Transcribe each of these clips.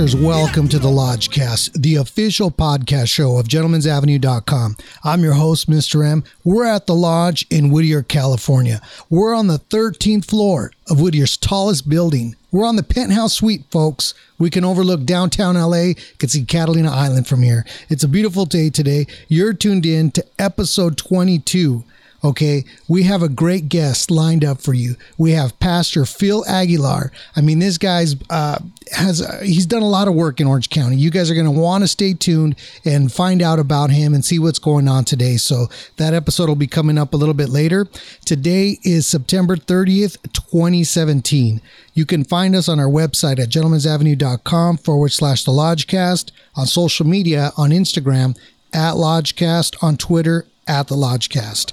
Lodgecasters. Welcome to the Lodgecast, the official podcast show of gentlemen'savenue.com. I'm your host, Mr. M. We're at the Lodge in Whittier, California. We're on the 13th floor of Whittier's tallest building. We're on the penthouse suite, folks. We can overlook downtown LA, can see Catalina Island from here. It's a beautiful day today. You're tuned in to episode 22 Okay, we have a great guest lined up for you. We have Pastor Phil Aguilar. I mean, this guy's uh, has uh, he's done a lot of work in Orange County. You guys are going to want to stay tuned and find out about him and see what's going on today. So that episode will be coming up a little bit later. Today is September 30th, 2017. You can find us on our website at gentlemen'savenue.com forward slash the Lodgecast, on social media, on Instagram at Lodgecast, on Twitter at the Lodgecast.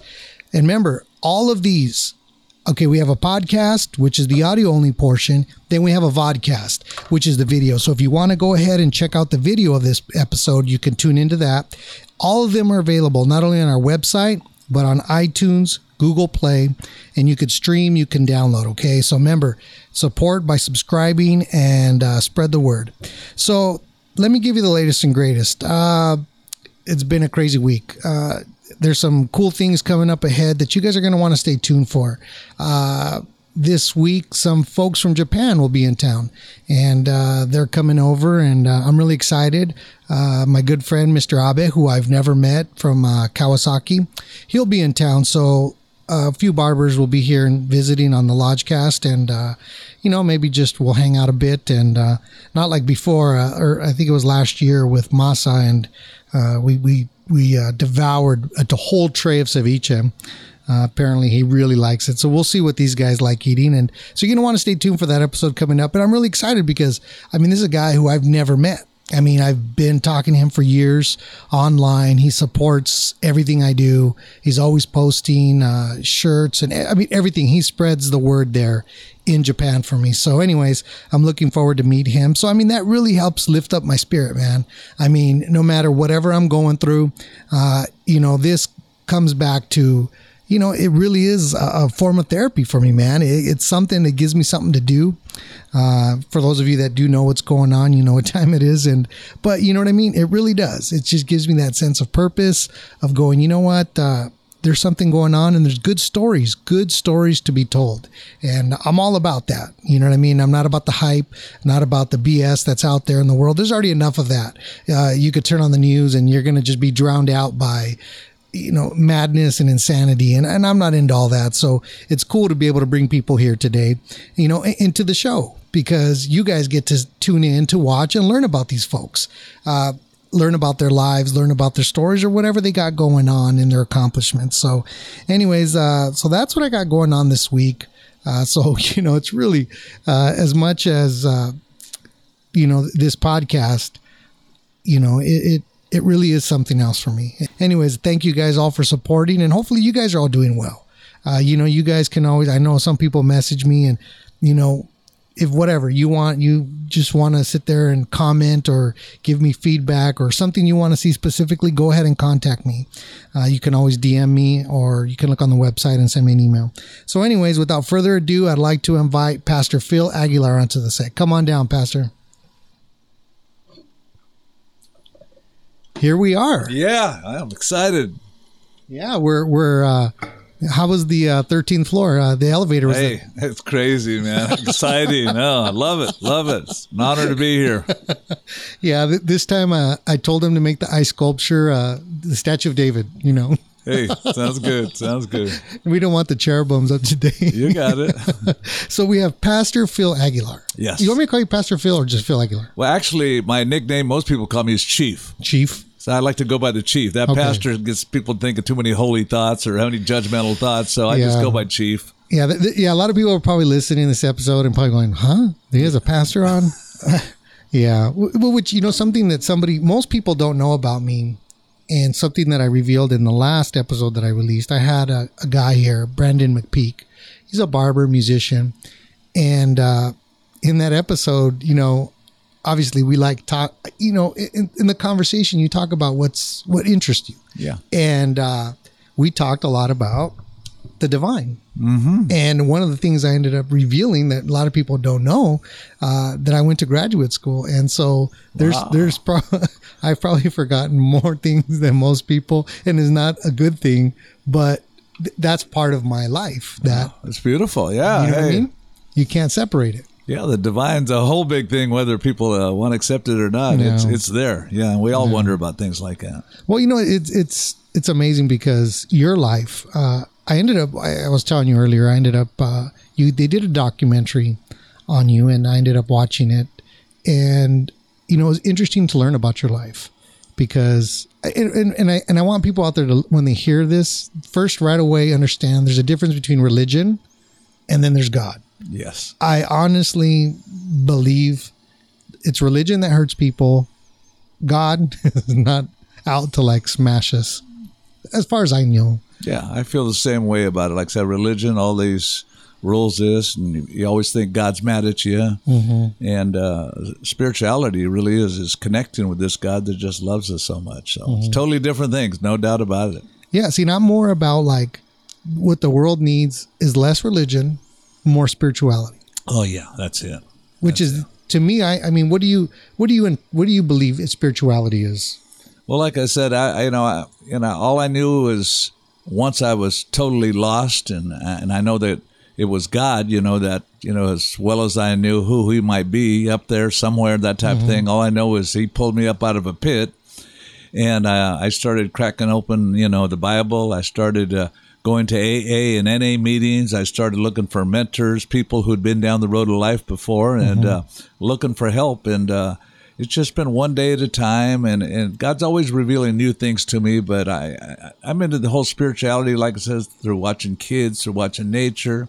And remember, all of these, okay, we have a podcast, which is the audio only portion. Then we have a vodcast, which is the video. So if you want to go ahead and check out the video of this episode, you can tune into that. All of them are available not only on our website, but on iTunes, Google Play, and you could stream, you can download. Okay. So remember, support by subscribing and uh, spread the word. So let me give you the latest and greatest. Uh, it's been a crazy week. Uh, there's some cool things coming up ahead that you guys are going to want to stay tuned for. Uh, this week, some folks from Japan will be in town, and uh, they're coming over, and uh, I'm really excited. Uh, my good friend Mr. Abe, who I've never met from uh, Kawasaki, he'll be in town. So a few barbers will be here and visiting on the Lodgecast, and uh, you know maybe just we'll hang out a bit, and uh, not like before, or I think it was last year with Masa, and we we we uh, devoured a whole tray of ceviche. Uh, apparently, he really likes it. So we'll see what these guys like eating. And so you're going to want to stay tuned for that episode coming up. And I'm really excited because, I mean, this is a guy who I've never met. I mean, I've been talking to him for years online. He supports everything I do. He's always posting uh, shirts and I mean, everything. He spreads the word there in Japan for me. So, anyways, I'm looking forward to meet him. So, I mean, that really helps lift up my spirit, man. I mean, no matter whatever I'm going through, uh, you know, this comes back to, you know, it really is a, a form of therapy for me, man. It, it's something that gives me something to do. Uh, for those of you that do know what's going on, you know what time it is. And, but you know what I mean? It really does. It just gives me that sense of purpose of going, you know what? Uh, there's something going on and there's good stories, good stories to be told. And I'm all about that. You know what I mean? I'm not about the hype, not about the BS that's out there in the world. There's already enough of that. Uh, you could turn on the news and you're going to just be drowned out by you know madness and insanity and, and i'm not into all that so it's cool to be able to bring people here today you know into the show because you guys get to tune in to watch and learn about these folks uh, learn about their lives, learn about their stories or whatever they got going on in their accomplishments. So, anyways, uh, so that's what I got going on this week. Uh, so, you know, it's really uh, as much as, uh, you know, this podcast, you know, it, it, it really is something else for me. Anyways, thank you guys all for supporting and hopefully you guys are all doing well. Uh, you know, you guys can always, I know some people message me and, you know, if whatever you want, you just want to sit there and comment or give me feedback or something you want to see specifically, go ahead and contact me. Uh, you can always DM me or you can look on the website and send me an email. So, anyways, without further ado, I'd like to invite Pastor Phil Aguilar onto the set. Come on down, Pastor. Here we are. Yeah, I'm excited. Yeah, we're we're uh, how was the uh, 13th floor? Uh, the elevator was. Hey, there. it's crazy, man! Exciting. no, I love it. Love it. It's an honor to be here. yeah, th- this time uh, I told him to make the ice sculpture, uh, the Statue of David. You know. hey, sounds good. Sounds good. We don't want the cherubims up today. you got it. so we have Pastor Phil Aguilar. Yes. You want me to call you Pastor Phil or just Phil Aguilar? Well, actually, my nickname most people call me is Chief. Chief. So I like to go by the chief. That Okay. pastor gets people thinking too many holy thoughts or how many judgmental thoughts. So I just go by chief. Yeah, th- th- yeah. A lot of people are probably listening to this episode and probably going, "Huh? There's a pastor on." yeah, well, which you know, something that somebody most people don't know about me, and something that I revealed in the last episode that I released. I had a, a guy here, Brandon McPeak. He's a barber, musician, and uh, in that episode, you know, obviously we like talk. You know, in, in the conversation, you talk about what's what interests you Yeah. and uh, we talked a lot about the divine. Mm-hmm. And one of the things I ended up revealing that a lot of people don't know uh, that I went to graduate school, and so there's Wow. there's pro- I've probably forgotten more things than most people, and is not a good thing, but th- that's part of my life. That It's beautiful. Yeah. you know what I mean. You can't separate it. Yeah, the divine's a whole big thing, whether people uh, want to accept it or not. It's No. it's there. Yeah, and we all wonder about things like that. Well, you know, it's it's it's amazing because your life. Uh, I ended up. I, I was telling you earlier. I ended up. Uh, you they did a documentary on you, and I ended up watching it, and you know, it was interesting to learn about your life because, and, and, and I and I want people out there to when they hear this first right away understand there's a difference between religion and then there's God. Yes. I honestly believe it's religion that hurts people. God is not out to like smash us, as far as I know. Yeah, I feel the same way about it. Like I said, religion, all these rules, this, and you, always think God's mad at you. Mm-hmm. And uh, spirituality really is is connecting with this God that just loves us so much. So it's totally different things, no doubt about it. Yeah, see, not more about like what the world needs is less religion, more spirituality, Oh yeah, that's it. which is to me. I, I mean, what do you, what do you, what do you believe spirituality is? Well, like I said, I you know, I, you know, all I knew was once I was totally lost, and and I know that it was God. You know that you know as well as I knew who He might be up there somewhere, that type of thing. All I know is He pulled me up out of a pit, and uh, I started cracking open, you know, the Bible. I started. Uh, Going to AA and NA meetings, I started looking for mentors, people who'd been down the road of life before, and uh, looking for help. And uh, it's just been one day at a time and, and god's always revealing new things to me but I, I i'm into the whole spirituality like i said through watching kids through watching nature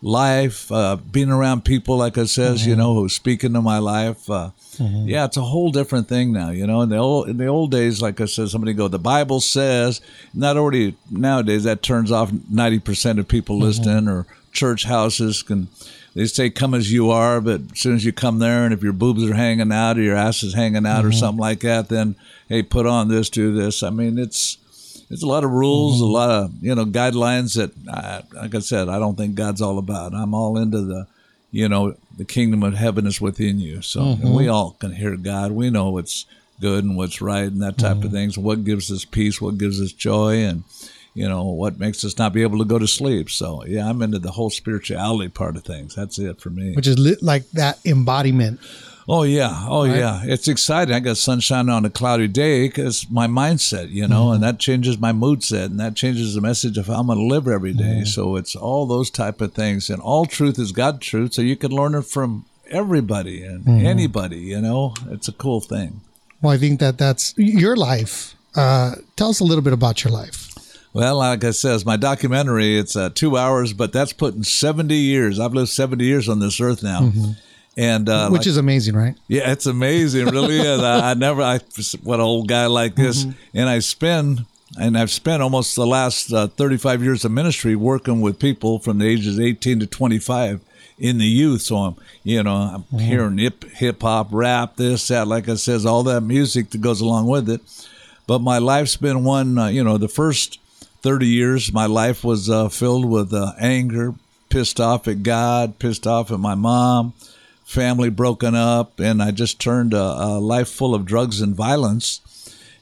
life uh, being around people like i says you know who speak into my life uh, yeah it's a whole different thing now you know in the old in the old days like i said somebody go the bible says not already nowadays that turns off 90% of people listening or church houses can they say come as you are, but as soon as you come there and if your boobs are hanging out or your ass is hanging out or something like that, then hey, put on this, do this. I mean, it's it's a lot of rules, a mm-hmm. lot of you know guidelines that, I, like I said, I don't think God's all about. I'm all into the, you know, the kingdom of heaven is within you. So and we mm-hmm. all can hear God. We know what's good and what's right and that type of mm-hmm. things. What gives us peace? What gives us joy? And you know what makes us not be able to go to sleep. So yeah, I'm into the whole spirituality part of things. That's it for me. Which is li- like that embodiment. Oh yeah, oh yeah, it's exciting. I got sunshine on a cloudy day because my mindset, you know, and that changes my mood set, and that changes the message of how I'm going to live every day. So it's all those type of things, and all truth is God truth, so you can learn it from everybody and anybody. You know, it's a cool thing. Well, I think that that's your life. Uh, tell us a little bit about your life. Well, like I says, my documentary, it's uh, two hours, but that's putting 70 years. I've lived 70 years on this earth now. And uh, which like- is amazing, right? Yeah, it's amazing. It really is. I, I never, I, what an old guy like this. And I spend, and I've spent almost the last uh, 35 years of ministry working with people from the ages 18 to 25 in the youth. So I'm, you know, I'm hearing hip, hip hop, rap, this, that, like I says, all that music that goes along with it. But my life's been one, uh, you know, the first 30 years, my life was uh, filled with uh, anger, pissed off at God, pissed off at my mom, family broken up, and I just turned a, a life full of drugs and violence.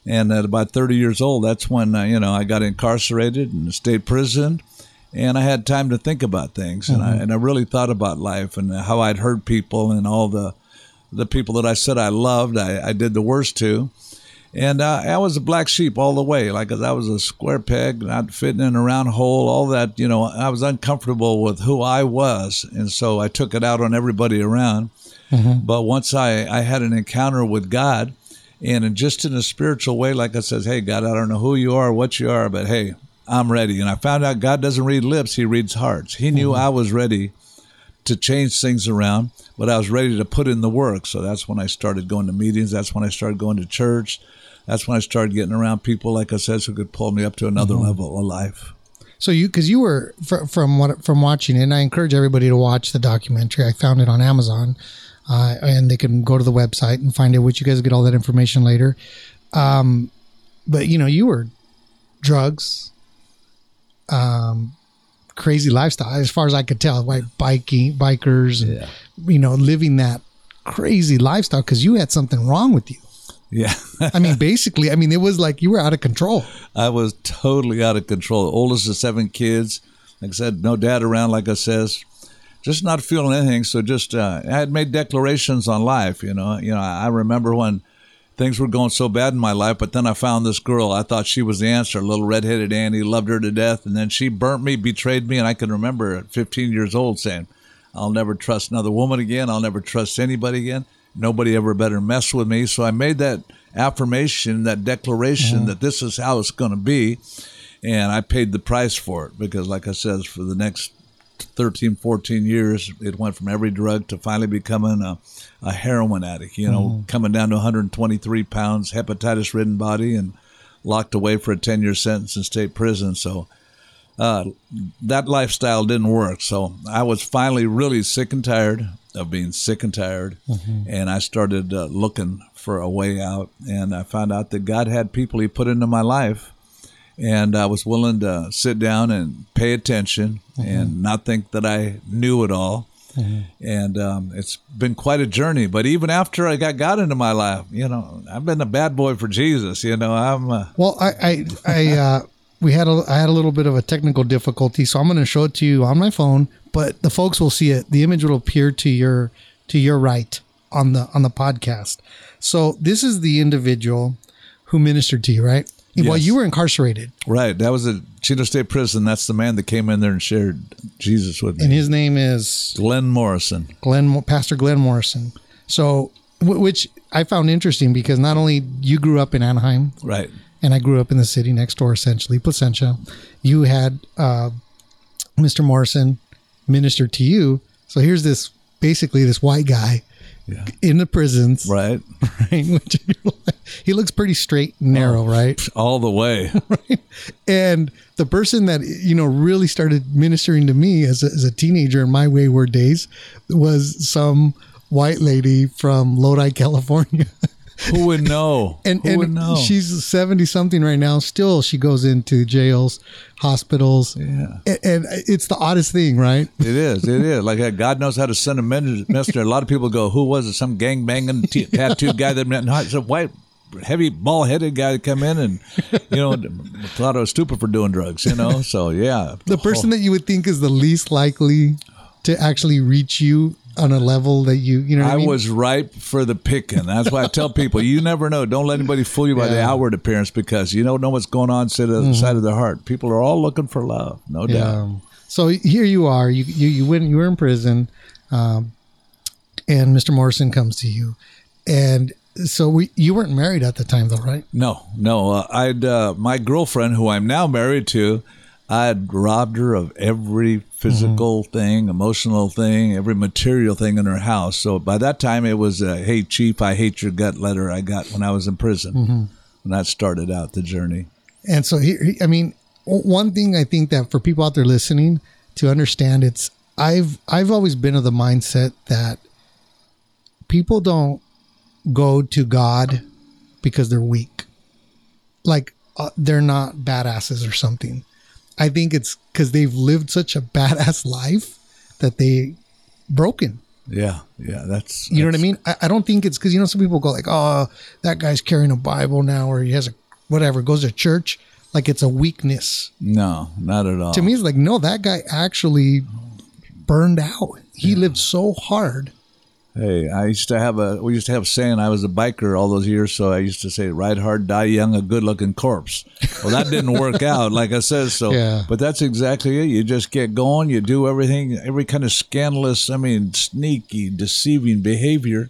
And at about 30 years old, that's when, uh, you know, I got incarcerated in state prison. And I had time to think about things, and I and I really thought about life and how I'd hurt people and all the the people that I said I loved, I, I did the worst to. And uh, I was a black sheep all the way. Like I was a square peg, not fitting in a round hole, all that. You know, I was uncomfortable with who I was. And so I took it out on everybody around. But once I, I had an encounter with God, and in, just in a spiritual way, like I says, hey, God, I don't know who you are, what you are, but hey, I'm ready. And I found out God doesn't read lips, He reads hearts. He knew I was ready to change things around, but I was ready to put in the work. So that's when I started going to meetings. That's when I started going to church. That's when I started getting around people, like I said, who could pull me up to another level of life. So you, because you were fr- from what from watching it, and I encourage everybody to watch the documentary. I found it on Amazon, uh, and they can go to the website and find it. Which you guys get all that information later. Um, but you know, you were drugs, um, crazy lifestyle as far as I could tell, like biking, bikers, and Yeah. you know, living that crazy lifestyle because you had something wrong with you. Yeah. I mean, basically, I mean, it was like you were out of control. I was totally out of control. Oldest of seven kids. Like I said, no dad around, like I says. Just not feeling anything. So just, uh, I had made declarations on life, you know. You know, I remember when things were going so bad in my life, but then I found this girl. I thought she was the answer. Little redheaded Annie, loved her to death. And then she burnt me, betrayed me. And I can remember at 15 years old saying, I'll never trust another woman again. I'll never trust anybody again. Nobody ever better mess with me. So I made that affirmation, that declaration mm-hmm. that this is how it's going to be. And I paid the price for it because, like I said, for the next 13, 14 years, it went from every drug to finally becoming a, a heroin addict, you know, coming down to 123 pounds, hepatitis ridden body, and locked away for a 10 year sentence in state prison. So, uh, that lifestyle didn't work. So I was finally really sick and tired of being sick and tired. And I started uh, looking for a way out. And I found out that God had people He put into my life. And I was willing to sit down and pay attention and not think that I knew it all. And um, it's been quite a journey. But even after I got God into my life, you know, I've been a bad boy for Jesus. You know, I'm. Uh, Well, I, I, I uh, we had a, I had a little bit of a technical difficulty, so I'm going to show it to you on my phone, but the folks will see it. The image will appear to your, to your right on the, on the podcast. So this is the individual who ministered to you, right? Yes. you were incarcerated, Right. That was at Chino State Prison. That's the man that came in there and shared Jesus with me. and his name is Glenn Morrison. Glenn, Pastor Glenn Morrison. So, which I found interesting because not only you grew up in Anaheim, Right. and I grew up in the city next door, essentially Placentia. You had uh, Mr. Morrison minister to you. So here's this basically this white guy Yeah. in the prisons, Right. right? Which he looks pretty straight and narrow, oh, right? All the way. right? And the person that you know really started ministering to me as a, as a teenager in my wayward days was some white lady from Lodi, California. Who would know? and Who would and know? she's 70 something right now still she goes into jails hospitals Yeah. and, and it's the oddest thing right It is. It is. Like uh, God knows how to send a messenger. A lot of people go, "Who was it? Some gang banging t- tattooed guy that met?" No, it's a white, heavy, bald headed guy to come in and you know thought I was stupid for doing drugs. You know. So yeah, the person that you would think is the least likely to actually reach you on a level that you you know what I, I mean? was ripe for the picking. That's why I tell people, you never know. Don't let anybody fool you by the Yeah. Mm-hmm. outward appearance because you don't know what's going on inside of, inside of their heart. People are all looking for love, no doubt. so here you are you you, you went you were in prison um, and Mr. Morrison comes to you and so we you weren't married at the time though right No, no. Uh, I'd uh, my girlfriend, who I'm now married to, I'd robbed her of every physical mm-hmm. thing, emotional thing, every material thing in her house. So by that time, it was a "Hey, chief, I hate your gut" letter I got when I was in prison, mm-hmm. and that started out the journey. And so here, he- I mean, one thing I think that for people out there listening to understand, it's I've I've always been of the mindset that people don't go to God because they're weak, like uh, they're not badasses or something. I think it's because they've lived such a badass life that they broken. Yeah, yeah. That's You know what I mean? I, I don't think it's because you know some people go like, "Oh, that guy's carrying a Bible now, or he has a whatever, goes to church." Like it's a weakness. No, not at all. To me, it's like, no, that guy actually burned out. He lived so hard. Hey, I used to have a. We used to have a saying. I was a biker all those years, so I used to say, "Ride hard, die young, a good-looking corpse." Well, that didn't work out, like I said. So, Yeah. but that's exactly it. You just get going. You do everything, every kind of scandalous, I mean, sneaky, deceiving behavior,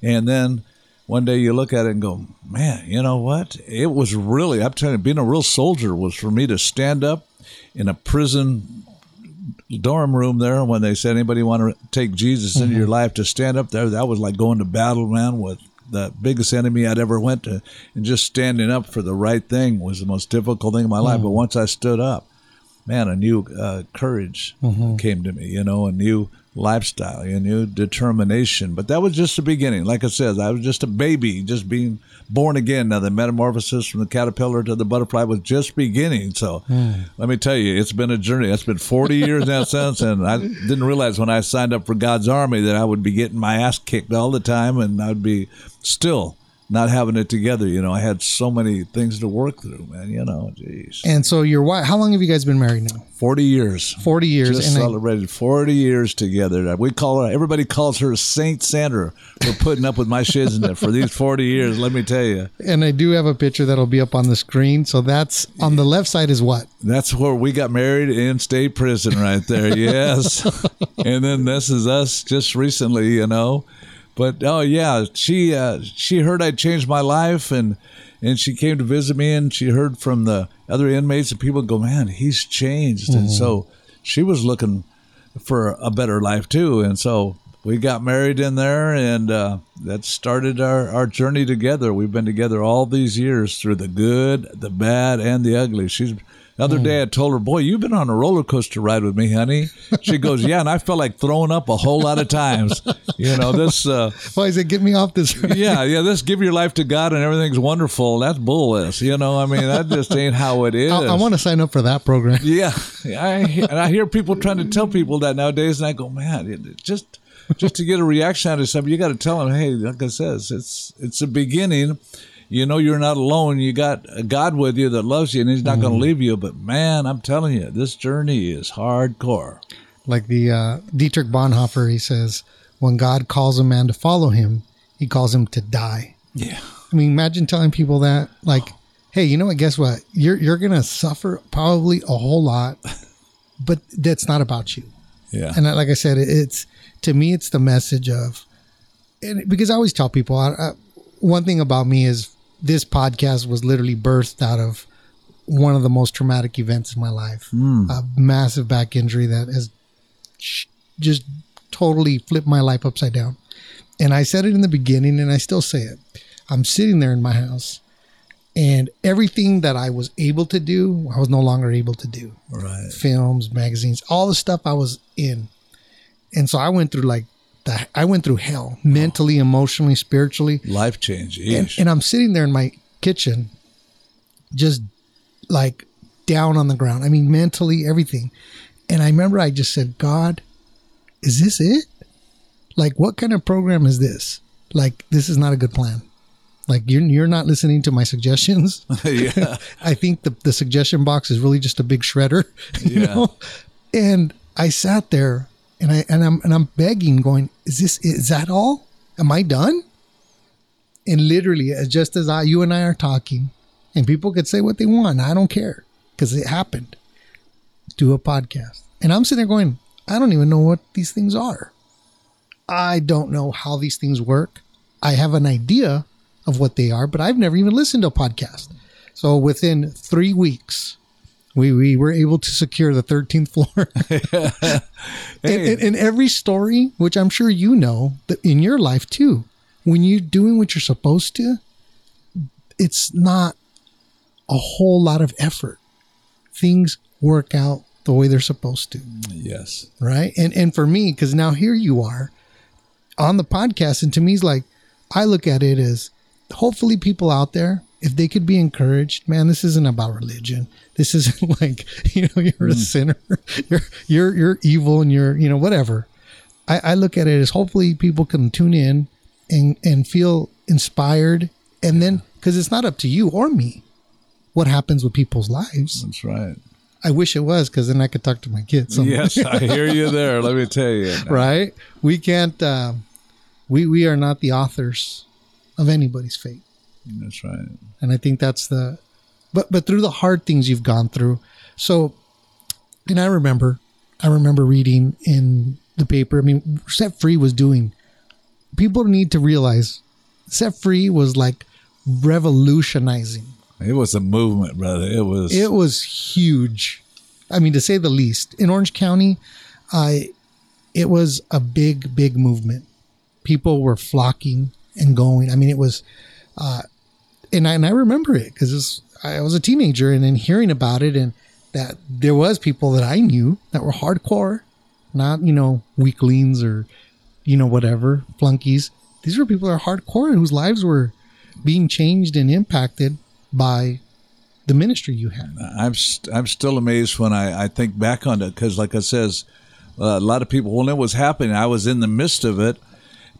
and then one day you look at it and go, "Man, you know what? It was really. I'm telling you, being a real soldier was for me to stand up in a prison dorm room there when they said anybody want to take Jesus into your mm-hmm. life to stand up there? That was like going to battle man with the biggest enemy I'd ever went to. And just standing up for the right thing was the most difficult thing in my life. But mm. once I stood up man a new uh, courage mm-hmm. came to me you know a new lifestyle, you know, determination. But that was just the beginning. Like I said, I was just a baby, just being born again. Now the metamorphosis from the caterpillar to the butterfly was just beginning. So hmm. let me tell you, it's been a journey. It's been 40 years now since, and I didn't realize when I signed up for God's army that I would be getting my ass kicked all the time, and I'd be still not having it together. You know, I had so many things to work through, man. You know, jeez. And so your wife, how long have you guys been married now? 40 years. 40 years. Just and I- celebrated 40 years together. Uh, we call her, everybody calls her Saint Sandra for putting up with my shiznit for these 40 years, let me tell you. and I do have a picture that'll be up on the screen. So that's on the left side is what? That's where we got married in state prison right there. Yes. and then this is us just recently, you know. But oh yeah, she uh, she heard I changed my life and and she came to visit me and she heard from the other inmates and people go, "Man, he's changed." And so she was looking for a better life too. And so we got married in there and uh, that started our, our journey together. We've been together all these years through the good, the bad, and the ugly. She's the other day I told her, Boy, you've been on a roller coaster ride with me, honey. She goes, Yeah, and I felt like throwing up a whole lot of times. You know, this uh Why is it get me off this? yeah, yeah, this give your life to God and everything's wonderful. That's bullish. You know, I mean that just ain't how it is. I, I want to sign up for that program. Yeah, I and I hear people trying to tell people that nowadays, and I go, man, it, just just to get a reaction out of something, you got to tell them, hey, like I says, it's it's a beginning. You know, you're not alone. You got a God with you that loves you, and He's not going to leave you. But man, I'm telling you, this journey is hardcore. Like the uh, Dietrich Bonhoeffer, he says, when God calls a man to follow him, he calls him to die. Yeah, I mean, imagine telling people that, like, hey, you know what? Guess what? You're you're gonna suffer probably a whole lot, but that's not about you. yeah, And like I said, it's to me, it's the message of, and because I always tell people, I, I, one thing about me is this podcast was literally birthed out of one of the most traumatic events in my life, hmm. a massive back injury that has just totally flipped my life upside down. And I said it in the beginning, and I still say it. I'm sitting there in my house, and everything that I was able to do, I was no longer able to do right. films, magazines, all the stuff I was in. And so I went through like the I went through hell mentally, oh. emotionally, spiritually. Life changing. And, and I'm sitting there in my kitchen just like down on the ground. I mean mentally everything. And I remember I just said, "God, is this it? Like what kind of program is this? Like this is not a good plan." Like you're you're not listening to my suggestions. I think the, the suggestion box is really just a big shredder. You Yeah. know? And I sat there and I and I'm and I'm begging, going, Is this is that all? Am I done? And literally, as just as I you and I are talking, and people could say what they want. I don't care. Because it happened. Do a podcast. And I'm sitting there going, I don't even know what these things are. I don't know how these things work. I have an idea of what they are, but I've never even listened to a podcast. So within three weeks, we, we were able to secure the 13th floor. and, and, and every story, which I'm sure you know that in your life too, when you're doing what you're supposed to, it's not a whole lot of effort. Things work out the way they're supposed to yes, right? And and for me, because now here you are on the podcast, and to me, it's like I look at it as hopefully people out there, if they could be encouraged, man, this isn't about religion. This isn't like you know you're a sinner, you're you're you're evil, and you're you know whatever. I, I look at it as hopefully people can tune in and and feel inspired, and then because it's not up to you or me what happens with people's lives. that's right. I wish it was because then I could talk to my kids. Yes, I hear you there. Let me tell you. right? We can't. Uh, we we are not the authors of anybody's fate, That's right. and I think that's the. But but through the hard things you've gone through, so, and I remember, I remember reading in the paper. I mean, Set Free was doing. People need to realize, Set Free was like revolutionizing. It was a movement, brother. It was. It was huge. I mean, to say the least. In Orange County, I it was a big, big movement. People were flocking and going. I mean, it was, uh, and I and I remember it because I was a teenager and then hearing about it and that there was people that I knew that were hardcore, not you know weaklings or you know whatever flunkies. These were people that are hardcore and whose lives were being changed and impacted by the ministry you had. I'm st- I'm still amazed when I, I think back on it because, like I says, uh, a lot of people when it was happening, I was in the midst of it.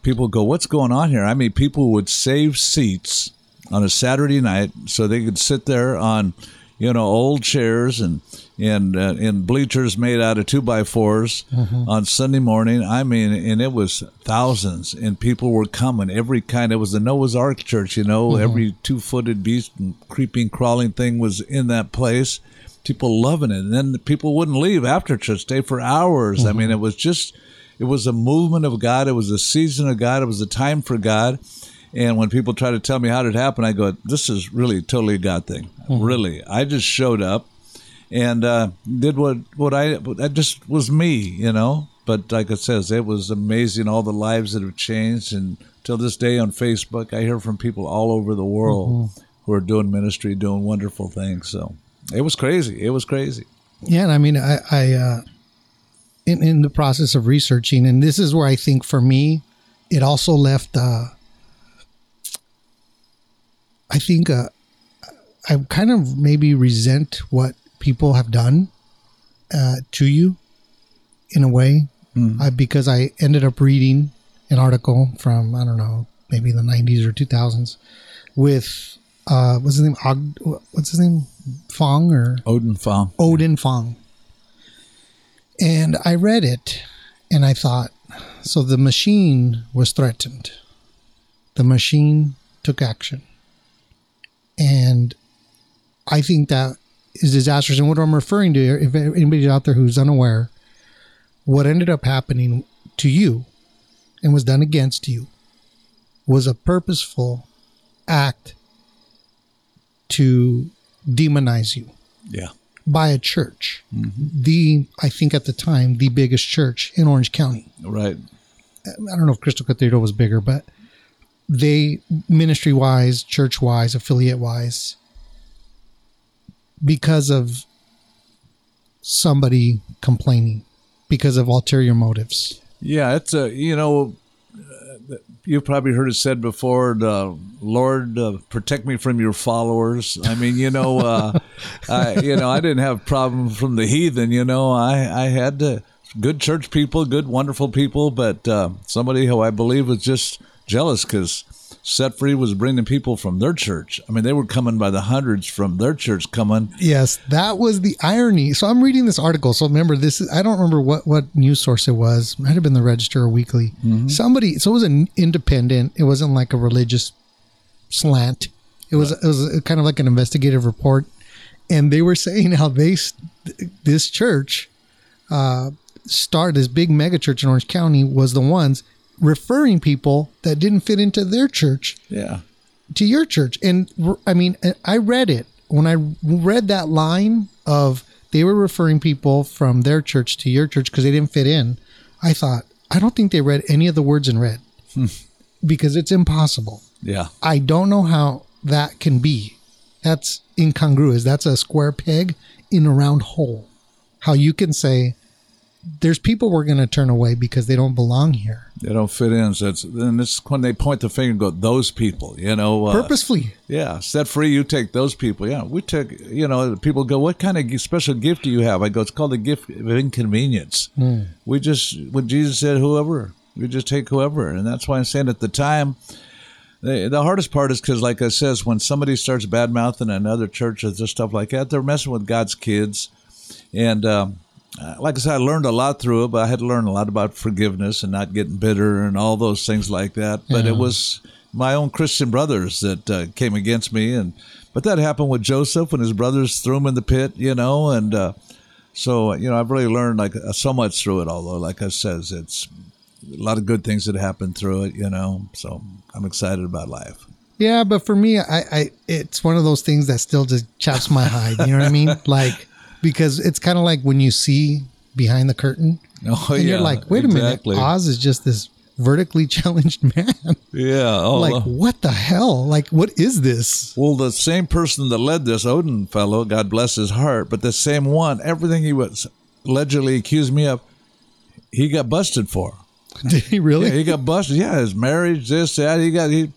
People go, "What's going on here?" I mean, people would save seats on a Saturday night so they could sit there on, you know, old chairs and and uh, in bleachers made out of two by 4s mm-hmm. on Sunday morning. I mean, and it was thousands, and people were coming. Every kind. It was the Noah's Ark Church, you know. Mm-hmm. Every two footed beast and creeping, crawling thing was in that place. People loving it, and then people wouldn't leave after church. Stay for hours. I mean, mm-hmm. it was just. It was a movement of God. It was a season of God. It was a time for God. And when people try to tell me how did it happen, I go, "This is really totally a God thing. Really, I just showed up and uh, did what what I that just was me, you know. But like it says, it was amazing all the lives that have changed, and till this day on Facebook, I hear from people all over the world who are doing ministry, doing wonderful things. So it was crazy. It was crazy. Yeah, and I mean, I, I uh, in in the process of researching, and this is where I think for me, it also left. Uh, I think uh, I kind of maybe resent what people have done uh, to you, in a way, uh, because I ended up reading an article from I don't know maybe the '90s or 2000s with uh, what's his name? Og, what's his name? Fong or Odin Fong. Odin Fong. And I read it and I thought, so the machine was threatened. The machine took action. And I think that is disastrous. And what I'm referring to, if anybody's out there who's unaware, what ended up happening to you and was done against you was a purposeful act to demonize you Yeah. by a church. Mm-hmm. The I think at the time the biggest church in Orange County. Right. I don't know if Crystal Cathedral was bigger, but they ministry wise, church wise, affiliate wise, because of somebody complaining, because of ulterior motives. Yeah, it's a you know, uh, you've probably heard it said before. The Lord uh, protect me from your followers. I mean, you know, uh, I you know I didn't have problem from the heathen. You know, I I had to, good church people, good wonderful people, but uh, somebody who I believe was just jealous because Set Free was bringing people from their church. I mean, they were coming by the hundreds from their church coming. Yes, that was the irony. So I'm reading this article. So remember, this is I don't remember what what news source it was. Might have been the Register or Weekly. Somebody. So it was an independent. It wasn't like a religious slant. It was it was kind of like an investigative report, and they were saying how they this church, uh, start this big mega church in Orange County was the ones referring people that didn't fit into their church Yeah. to your church. And i mean, I read it when I read that line of they were referring people from their church to your church because they didn't fit in. I thought, I don't think they read any of the words in red hmm. because it's impossible. Yeah. I don't know how that can be. That's incongruous. That's a square peg in a round hole. How you can say, there's people we're going to turn away because they don't belong here. They don't fit in. So it's, then it's when they point the finger and go, those people, you know. Uh, Purposefully. Yeah, set free. You take those people. Yeah, we took. You know, people go, "What kind of special gift do you have?" I go, "It's called the gift of inconvenience." We just, when Jesus said, "Whoever," we just take whoever, and that's why I'm saying at the time, the, the hardest part is because, like I says, when somebody starts bad mouthing another church or just stuff like that, they're messing with God's kids, and. Um, uh, like I said, I learned a lot through it, but I had to learn a lot about forgiveness and not getting bitter and all those things like that. But it was my own Christian brothers that uh, came against me, and but that happened with Joseph when his brothers threw him in the pit, you know, and uh, so you know I've really learned like uh, so much through it. Although, like I says, it's a lot of good things that happened through it, you know. So I'm excited about life. Yeah, but for me, I, I it's one of those things that still just chaps my hide. You know what I mean? Like because it's kind of like when you see behind the curtain, Oh, and you're like, wait exactly. a minute, Oz is just this vertically challenged man. Yeah. Oh, like, oh. what the hell? Like, what is this? Well, the same person that led this Odin fellow, God bless his heart, but the same one, everything he was allegedly accused me of, he got busted for. Did he really? Yeah, he got busted. Yeah, his marriage, this, that. He got he.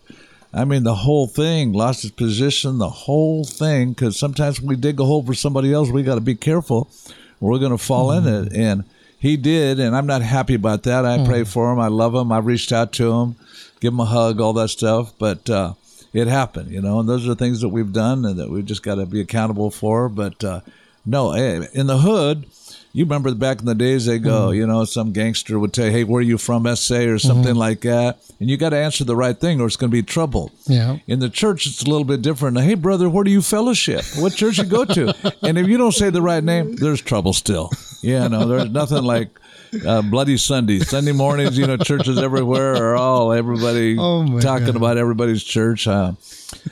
I mean, the whole thing lost its position. The whole thing, because sometimes when we dig a hole for somebody else, we got to be careful. We're going to fall in it, and he did, and I'm not happy about that. I pray for him. I love him. I reached out to him, give him a hug, all that stuff. But uh, it happened, you know. And those are the things that we've done and that we've just got to be accountable for. But uh, no, eh, in the hood, you remember back in the days they go, mm-hmm. you know, some gangster would say, "Hey, where are you from, SA or mm-hmm. something like that," and you got to answer the right thing, or it's going to be trouble. Yeah. In the church, it's a little bit different. Hey, brother, where do you fellowship? What church you go to? and if you don't say the right name, there's trouble still. Yeah, no, there's nothing like uh, Bloody Sunday. Sunday mornings, you know, churches everywhere are all everybody Oh, talking God. about everybody's church. Uh,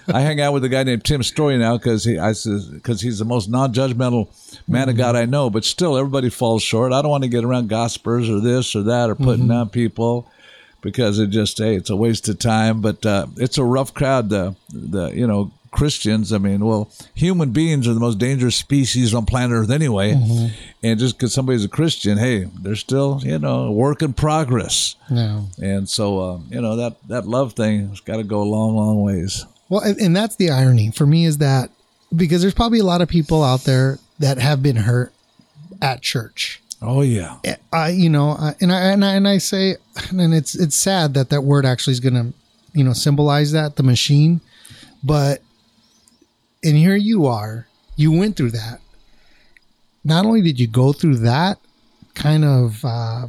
I hang out with a guy named Tim Storey now because he, I says, because he's the most non-judgmental man of God I know. But still, everybody falls short. I don't want to get around gossipers or this or that or putting down people because it just hey, it's a waste of time. But uh, it's a rough crowd. The the you know Christians. I mean, well, human beings are the most dangerous species on planet Earth anyway. And just because somebody's a Christian, hey, they're still you know a work in progress. No. And so uh, you know that that love thing has got to go a long, long ways. Well, and, and that's the irony for me is that because there's probably a lot of people out there that have been hurt at church. Oh yeah, I, you know, and I and I and I say, and it's it's sad that that word actually is going to, you know, symbolize that the machine, but, and here you are, you went through that. Not only did you go through that kind of uh,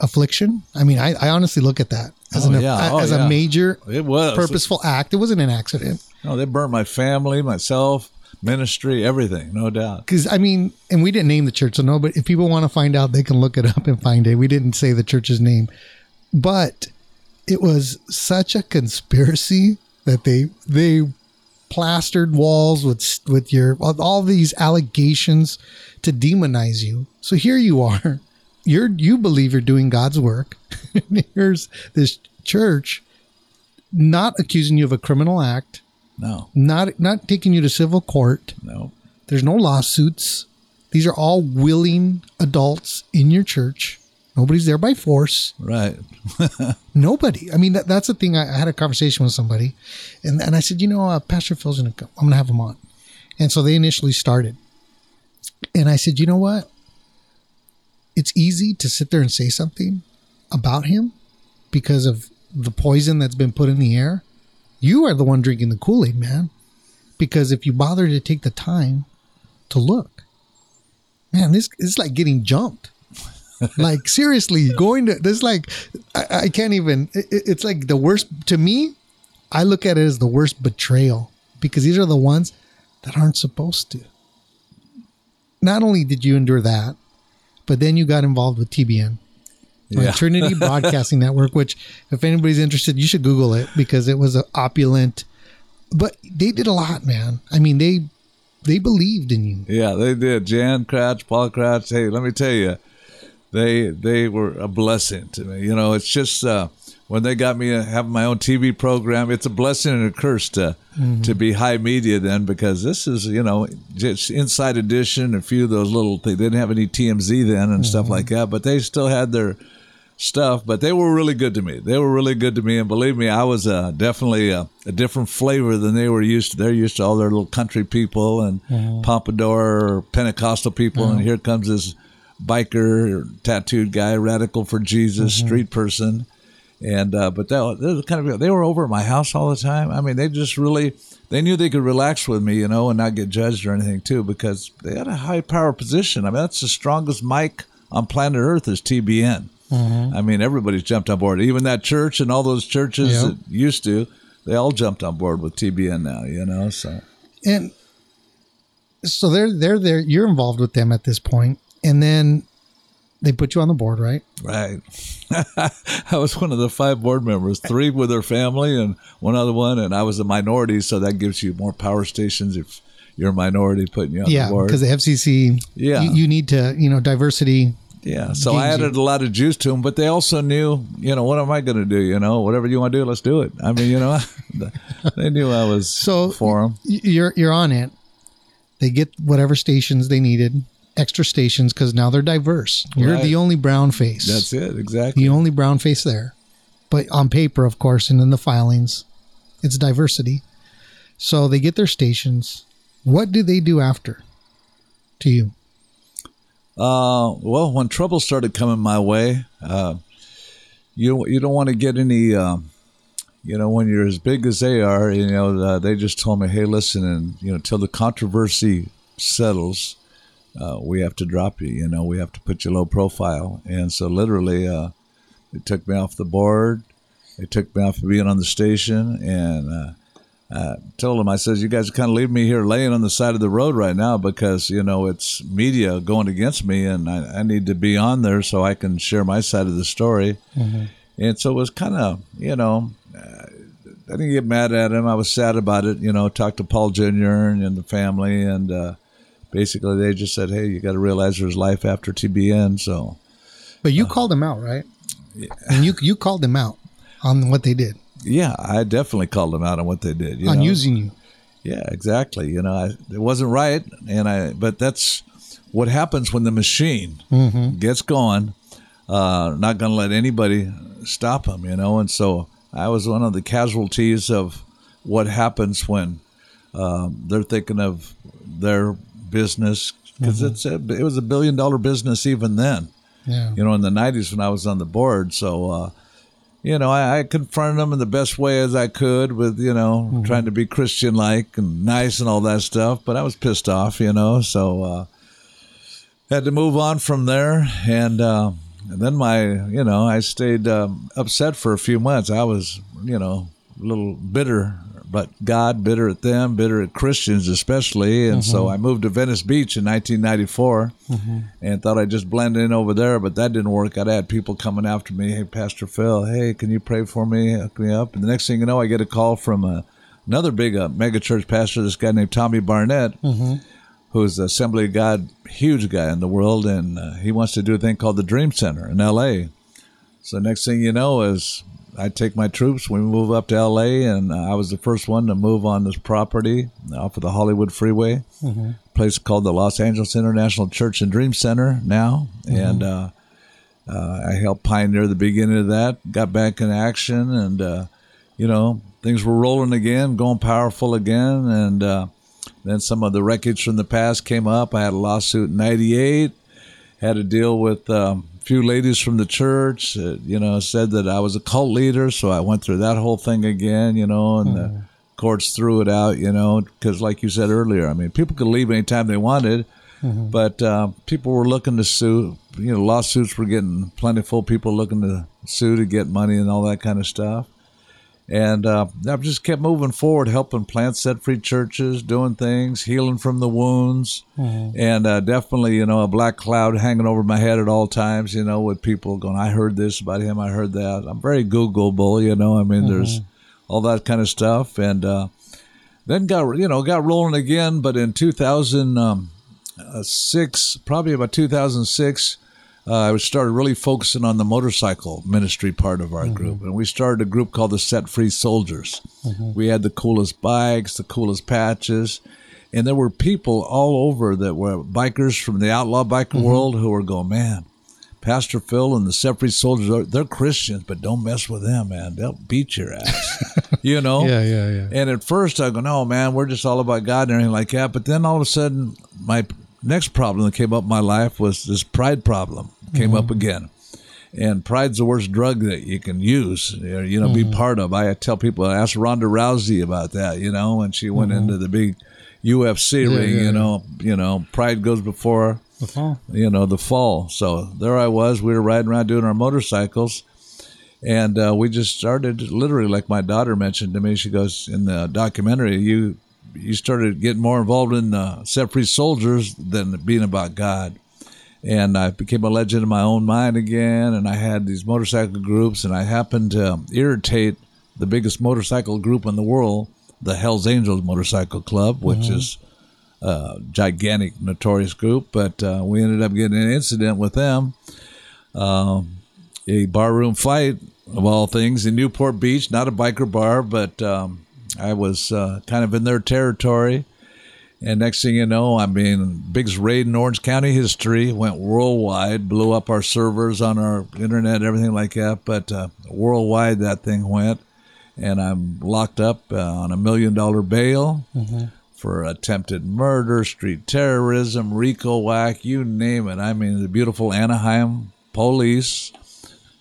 affliction, I mean, I, I honestly look at that as Oh, an yeah. Oh, as yeah. a major it was purposeful act. It wasn't an accident. No, they burnt my family, myself, ministry, everything, no doubt. Because I mean, and we didn't name the church, so no. But if people want to find out, they can look it up and find it. We didn't say the church's name, but it was such a conspiracy that they they plastered walls with with your all these allegations to demonize you. So here you are, you're you believe you're doing God's work. Here's this church not accusing you of a criminal act, No, not not taking you to civil court. no. There's no lawsuits. These are all willing adults in your church. Nobody's there by force. Right. Nobody. I mean, that, that's the thing. I, I had a conversation with somebody, and, and I said, you know, uh, Pastor Phil's gonna come. I'm gonna have him on. And so they initially started, and I said, you know what? It's easy to sit there and say something about him because of the poison that's been put in the air. You are the one drinking the Kool Aid, man. Because if you bother to take the time to look, man, this is like getting jumped. Like seriously, going to this like I, I can't even. It, it's like the worst to me. I look at it as the worst betrayal because these are the ones that aren't supposed to. Not only did you endure that, but then you got involved with TBN, Yeah. Trinity Broadcasting Network. Which, if anybody's interested, you should Google it because it was an opulent. But they did a lot, man. I mean, they they believed in you. Yeah, they did. Jan Crouch, Paul Crouch. Hey, let me tell you, they they were a blessing to me. You know, it's just uh, when they got me uh, having my own TV program, it's a blessing and a curse to to be high media then because this is you know just Inside Edition, a few of those little. things. They didn't have any TMZ then and stuff like that, but they still had their stuff, but they were really good to me. They were really good to me, and believe me, I was uh, definitely a, a different flavor than they were used to. They're used to all their little country people and pompadour or Pentecostal people, and here comes this biker, tattooed guy, radical for Jesus, street person, and uh, but that they were kind of they were over at my house all the time. I mean, they just really they knew they could relax with me, you know, and not get judged or anything too, because they had a high power position. I mean, that's the strongest mic on planet Earth is TBN. I mean, everybody's jumped on board. Even that church and all those churches Yeah. that used to, they all jumped on board with TBN now. You know, so and so they're they're there you're involved with them at this point and then they put you on the board right right. I was one of the five board members, three with their family and one other one, and I was a minority, so that gives you more power stations if you're a minority putting you on yeah the board. Yeah, because the fcc Yeah. you, you need to you know diversity Yeah, so I Gives you- added a lot of juice to them, but they also knew, you know, what am I going to do? You know, whatever you want to do, let's do it. I mean, you know, they knew I was So- for them. You're you're on it they get whatever stations they needed extra stations because now they're diverse. You're Right. the only brown face. That's it, exactly. the only brown face there. But on paper, of course, and in the filings, it's diversity. So they get their stations. What do they do after? To you, Uh, well, when trouble started coming my way, uh, you you don't want to get any. Um, you know, when you're as big as they are, you know, uh, they just told me, "Hey, listen, and you know, till the controversy settles, uh, we have to drop you. You know, we have to put you low profile." And so, literally, uh, they took me off the board. They took me off of being on the station, and uh, I told them, I says, you guys are kind of leaving me here laying on the side of the road right now because, you know, it's media going against me and I, I need to be on there so I can share my side of the story. And so it was kind of, you know, I didn't get mad at him. I was sad about it, you know, talked to Paul Jr. and the family. And uh, basically they just said, hey, you got to realize there's life after TBN. So, but you called them out, right? And you you called them out on what they did yeah, I definitely called them out on what they did. You on know? using you. Yeah, exactly. You know, I, it wasn't right, and I. But that's what happens when the machine gets going. Uh, not going to let anybody stop them. You know, and so I was one of the casualties of what happens when um, they're thinking of their business because it's a, it was a billion dollar business even then. Yeah. You know, in the '90s when I was on the board, so. Uh, you know, I, I confronted them in the best way as I could with, you know, trying to be Christian like and nice and all that stuff. But I was pissed off, you know, so uh, had to move on from there. And, uh, and then my, you know, I stayed um, upset for a few months. I was, you know, a little bitter, but God, bitter at them, bitter at Christians especially. And so I moved to Venice Beach in 1994 and thought I'd just blend in over there, but that didn't work. I'd had people coming after me. Hey, Pastor Phil, hey, can you pray for me? Hook me up. And the next thing you know, I get a call from uh, another big uh, mega church pastor, this guy named Tommy Barnett, who's the Assembly of God, huge guy in the world, and uh, he wants to do a thing called the Dream Center in L.A. So next thing you know is I take my troops, we move up to L.A., and I was the first one to move on this property off of the Hollywood Freeway, place called the Los Angeles International Church and Dream Center now, and uh, uh, I helped pioneer the beginning of that. Got back in action, and uh, you know things were rolling again, going powerful again, and uh, then some of the wreckage from the past came up. I had a lawsuit in '98 had to deal with um, few ladies from the church. Uh, you know, said that I was a cult leader, so I went through that whole thing again. You know, and the courts threw it out. You know, because like you said earlier, I mean, people could leave anytime they wanted, but uh, people were looking to sue. You know, lawsuits were getting plentiful. People looking to sue to get money and all that kind of stuff. And uh, I've just kept moving forward, helping plant set free churches, doing things, healing from the wounds, and uh, definitely, you know, a black cloud hanging over my head at all times. You know, with people going, "I heard this about him, I heard that." I'm very Googleable, you know. I mean, there's all that kind of stuff, and uh, then got you know got rolling again. But in 2006, probably about 2006 uh, I started really focusing on the motorcycle ministry part of our mm-hmm. group, and we started a group called the Set Free Soldiers. Mm-hmm. We had the coolest bikes, the coolest patches, and there were people all over that were bikers from the outlaw biker mm-hmm. world who were going, man. Pastor Phil and the Set Free Soldiers, are- they're Christians, but don't mess with them, man. They'll beat your ass. you know? Yeah, yeah, yeah. And at first I go, no, man, we're just all about God and everything like that. But then all of a sudden, my next problem that came up in my life was this pride problem came up mm-hmm. again. And pride's the worst drug that you can use, or, you know, be mm-hmm. part of. I tell people, I asked Ronda Rousey about that, you know, when she went mm-hmm. into the big UFC ring, yeah, you yeah. know, you know, pride goes before The fall. you know, the fall. So there I was. We were riding around doing our motorcycles. And uh, we just started literally, like my daughter mentioned to me. She goes, In the documentary, you you started getting more involved in uh, set free soldiers than being about God. And I became a legend in my own mind again. And I had these motorcycle groups, and I happened to irritate the biggest motorcycle group in the world, the Hells Angels Motorcycle Club, which is a gigantic, notorious group, but uh, we ended up getting an incident with them. Um, a barroom fight, of all things, in Newport Beach, not a biker bar, but um, I was uh, kind of in their territory. And next thing you know, I mean, biggest raid in Orange County history went worldwide, blew up our servers on our internet, everything like that. But uh, worldwide, that thing went, and I'm locked up uh, on a million dollar bail for attempted murder, street terrorism, RICO whack, you name it. I mean, the beautiful Anaheim police,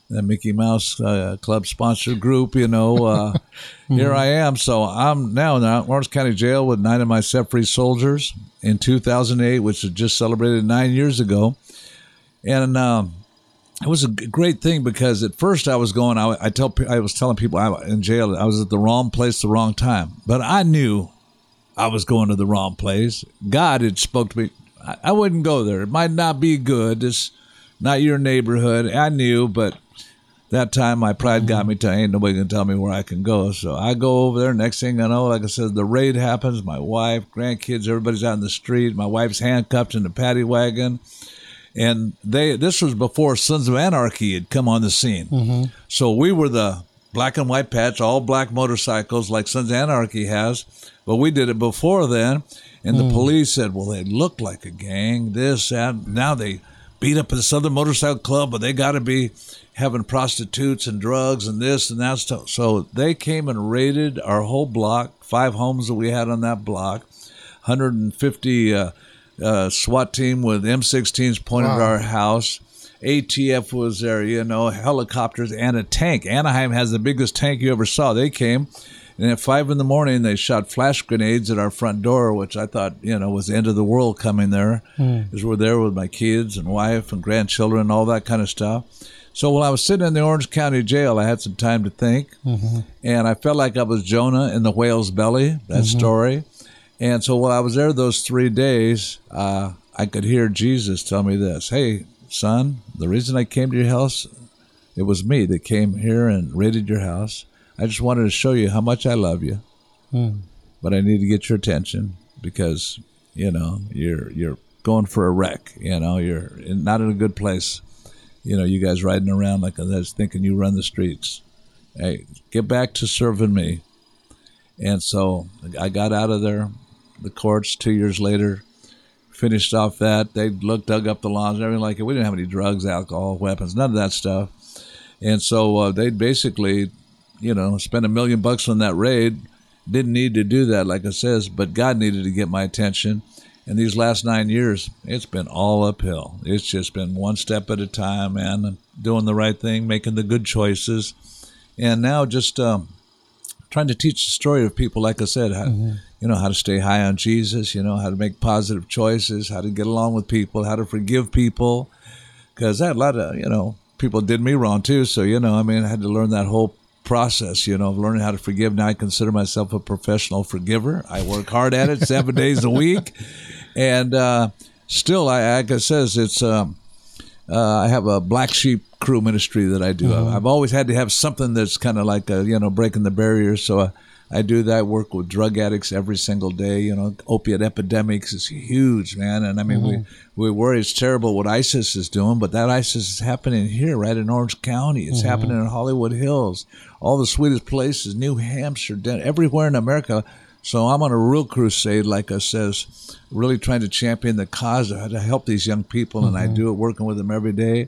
the Mickey Mouse uh, Club sponsored group, you know. Uh, Here I am. So I'm now in the Orange County Jail with nine of my set free soldiers in 2008, which was just celebrated nine years ago. And um, it was a great thing because at first I was going, I, I tell, I was telling people I, in jail I was at the wrong place, the wrong time. But I knew I was going to the wrong place. God had spoke to me. I, I wouldn't go there. It might not be good. It's not your neighborhood. I knew, but that time my pride got mm-hmm. me to ain't nobody gonna tell me where I can go. So I go over there. Next thing I know, like I said, the raid happens. My wife, grandkids, everybody's out in the street. My wife's handcuffed in the paddy wagon. And they this was before Sons of Anarchy had come on the scene. Mm-hmm. So we were the black and white patch, all black motorcycles like Sons of Anarchy has. But we did it before then. And the mm. police said, well, they look like a gang, this, that. Now they beat up this other motorcycle club, but they got to be having prostitutes and drugs and this and that stuff. So they came and raided our whole block, five homes that we had on that block, 150 uh, uh, SWAT team with M16s pointed at our house. ATF was there, you know, helicopters and a tank. Anaheim has the biggest tank you ever saw. They came, and at five in the morning, they shot flash grenades at our front door, which I thought, you know, was the end of the world coming there. Hmm. Because we're there with my kids and wife and grandchildren and all that kind of stuff. So while I was sitting in the Orange County jail, I had some time to think, mm-hmm. and I felt like I was Jonah in the whale's belly. That mm-hmm. story. And so while I was there those three days, uh, I could hear Jesus tell me this: "Hey, son, the reason I came to your house, it was me that came here and raided your house. I just wanted to show you how much I love you, but I need to get your attention because you know you're you're going for a wreck. You know you're in, not in a good place. You know you guys riding around like that's thinking you run the streets. Hey, get back to serving me." And so I got out of there, the courts two years later, finished off that. They looked, dug up the lawns everything like it. We didn't have any drugs, alcohol, weapons, none of that stuff. And so uh, they basically, you know, spent a million bucks on that raid. Didn't need to do that, like I says, but God needed to get my attention. And these last nine years, it's been all uphill. It's just been one step at a time, man. Doing the right thing, making the good choices, and now just um, trying to teach the story of people, like I said, how, you know, how to stay high on Jesus, you know, how to make positive choices, how to get along with people, how to forgive people. Because I had a lot of, you know, people did me wrong too. So, you know, I mean, I had to learn that whole process, you know, of learning how to forgive. Now I consider myself a professional forgiver. I work hard at it seven days a week. And uh, still, I, like I says, it's, um, uh, I have a black sheep crew ministry that I do. I've always had to have something that's kind of like a, you know breaking the barriers. So I, I do that work with drug addicts every single day. You know, opiate epidemics is huge, man. And I mean, we we worry it's terrible what ISIS is doing, but that ISIS is happening here, right in Orange County. It's happening in Hollywood Hills, all the sweetest places, New Hampshire, Den- everywhere in America. So I'm on a real crusade, like I says, really trying to champion the cause of how to help these young people, and I do it working with them every day.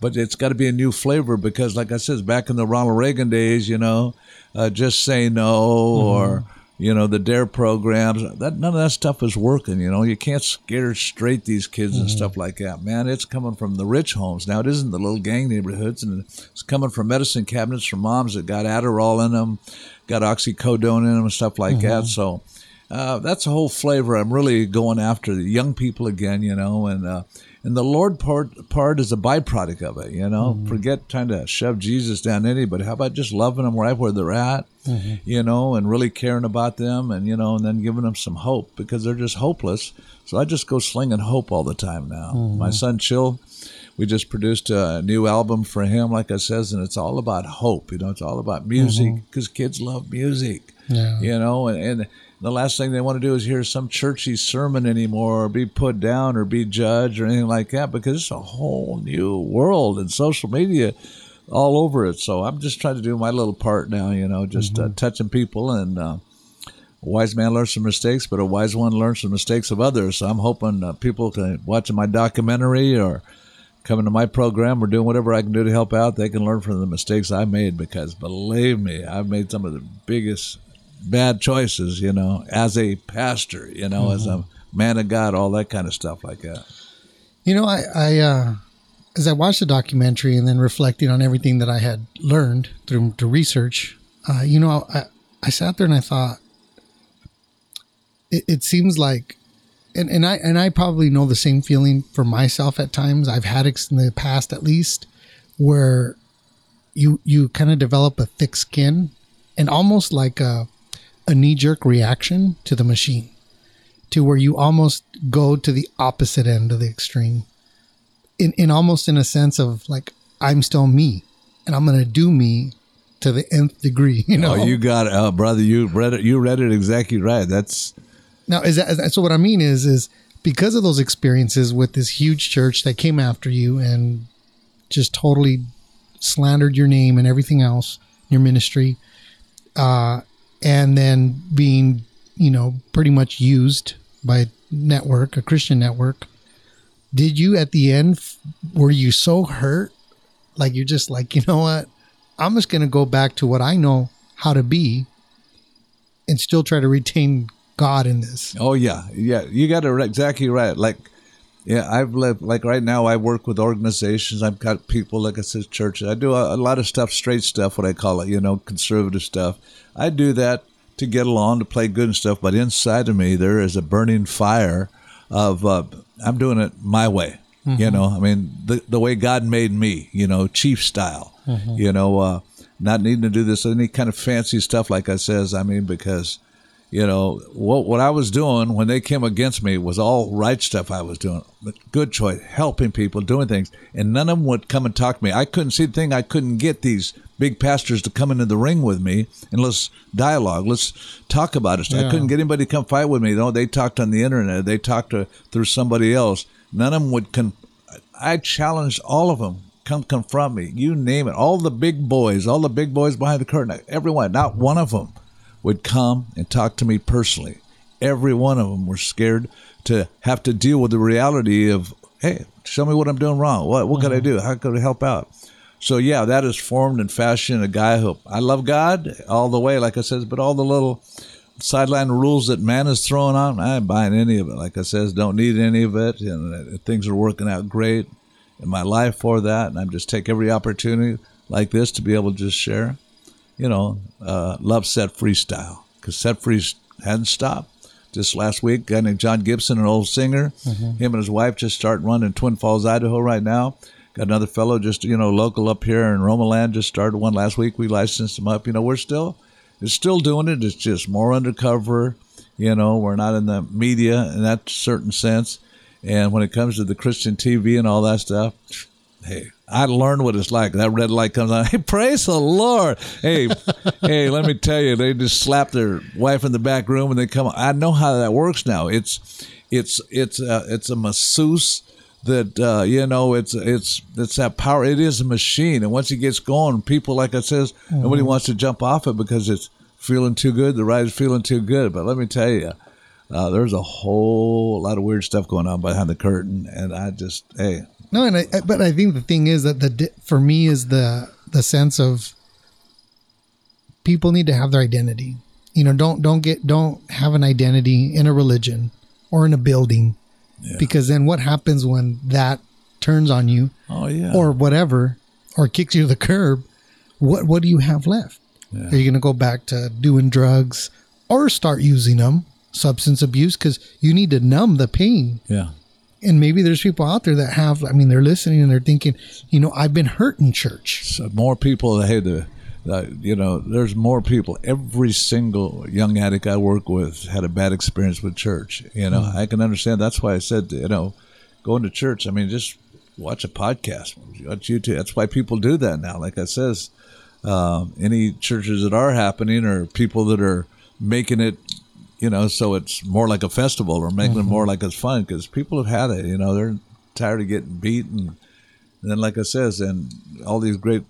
But it's got to be a new flavor because, like I says, back in the Ronald Reagan days, you know, uh, just say no or you know the Dare programs. That none of that stuff is working. You know, you can't scare straight these kids and stuff like that. Man, it's coming from the rich homes now. It isn't the little gang neighborhoods, and it's coming from medicine cabinets from moms that got Adderall in them, got oxycodone in them, and stuff like that. So. Uh, that's a whole flavor. I'm really going after the young people again, you know, and uh, and the Lord part part is a byproduct of it, you know. Mm-hmm. Forget trying to shove Jesus down anybody. How about just loving them right where they're at, mm-hmm. you know, and really caring about them, and you know, and then giving them some hope because they're just hopeless. So I just go slinging hope all the time now. Mm-hmm. My son Chill, we just produced a new album for him, like I says, and it's all about hope. You know, it's all about music because kids love music Yeah. you know and, and the last thing they want to do is hear some churchy sermon anymore or be put down or be judged or anything like that because it's a whole new world and social media all over it. So i'm just trying to do my little part now you know just uh, touching people and uh, a wise man learns from mistakes, but a wise one learns from mistakes of others. So I'm hoping uh, people can watching my documentary or coming to my program or doing whatever I can do to help out, they can learn from the mistakes I made because believe me, I've made some of the biggest bad choices, you know, as a pastor, you know, mm-hmm. as a man of God, all that kind of stuff like that. You know, I, I uh, as I watched the documentary and then reflecting on everything that I had learned through the research, uh, you know, I, I sat there and I thought, it, it seems like and, and I and I probably know the same feeling for myself at times. I've had it in the past at least where you you kind of develop a thick skin and almost like a a knee jerk reaction to the machine to where you almost go to the opposite end of the extreme in in almost in a sense of like I'm still me and I'm going to do me to the nth degree, you know. Oh, you got it, oh, brother. You read it. You read it exactly right. That's now, is that so? What I mean is, is because of those experiences with this huge church that came after you and just totally slandered your name and everything else, your ministry, uh, and then being, you know, pretty much used by network, a Christian network. Did you at the end, were you so hurt? Like you're just like, you know what? I'm just going to go back to what I know how to be and still try to retain God in this. Oh yeah, yeah. You got it exactly right. Like, yeah, I've lived like right now. I work with organizations. I've got people like I said, churches. I do a, a lot of stuff, straight stuff, what I call it. You know, conservative stuff. I do that to get along, to play good and stuff. But inside of me, there is a burning fire of uh, I'm doing it my way. Mm-hmm. You know, I mean, the the way God made me. You know, chief style. Mm-hmm. You know, uh, not needing to do this any kind of fancy stuff like I says. I mean, because you know what what I was doing when they came against me was all right stuff I was doing, good choice, helping people, doing things, and none of them would come and talk to me. I couldn't see the thing. I couldn't get these big pastors to come into the ring with me and let's dialogue, let's talk about it. Yeah. I couldn't get anybody to come fight with me. You know, they talked on the internet, they talked to, through somebody else. None of them would. Con- I challenged all of them. Come confront me. You name it. All the big boys, all the big boys behind the curtain, everyone. Not one of them would come and talk to me personally. Every one of them were scared to have to deal with the reality of, hey, show me what I'm doing wrong. What what mm-hmm. can I do? How can I help out? So yeah, that is formed and fashioned a guy who I love God all the way, like I says, but all the little sideline rules that man is throwing on, I ain't buying any of it. Like I says, don't need any of it, and things are working out great in my life for that, and I'm just take every opportunity like this to be able to just share you know, uh, love Set freestyle because Set Free hadn't stopped. Just last week, a guy named John Gibson, an old singer, mm-hmm. him and his wife just started running in Twin Falls, Idaho right now. Got another fellow just, you know, local up here in Romoland, just started one last week. We licensed him up. You know, we're still, it's still doing it. It's just more undercover. You know, we're not in the media in that certain sense. And when it comes to the Christian TV and all that stuff, hey, I learned what it's like. That red light comes on. Hey, praise the Lord. Hey, hey, let me tell you, they just slap their wife in the back room and they come. I know how that works now. It's, it's, it's, a, it's a masseuse that uh, you know it's it's it's that power. It is a machine, and once it gets going, people like I says, mm-hmm. nobody wants to jump off it because it's feeling too good. The ride is feeling too good. But let me tell you, uh, there's a whole lot of weird stuff going on behind the curtain, and I just hey, no, and I, but I think the thing is that the for me is the the sense of people need to have their identity. You know, don't don't get don't have an identity in a religion or in a building, yeah. because then what happens when that turns on you? Oh yeah, or whatever, or kicks you to the curb. What what do you have left? Yeah. Are you going to go back to doing drugs or start using them? Substance abuse because you need to numb the pain. Yeah and maybe there's people out there that have i mean they're listening and they're thinking you know i've been hurt in church. So more people hey the uh, you know there's more people. Every single young addict i work with had a bad experience with church. You know mm-hmm. i can understand. That's why i said you know going to church i mean just watch a podcast watch youtube. That's why people do that now. Like i says uh, any churches that are happening or people that are making it you know, so it's more like a festival or making mm-hmm. it more like it's fun because people have had it, you know, they're tired of getting beaten. And then, like I says, and all these great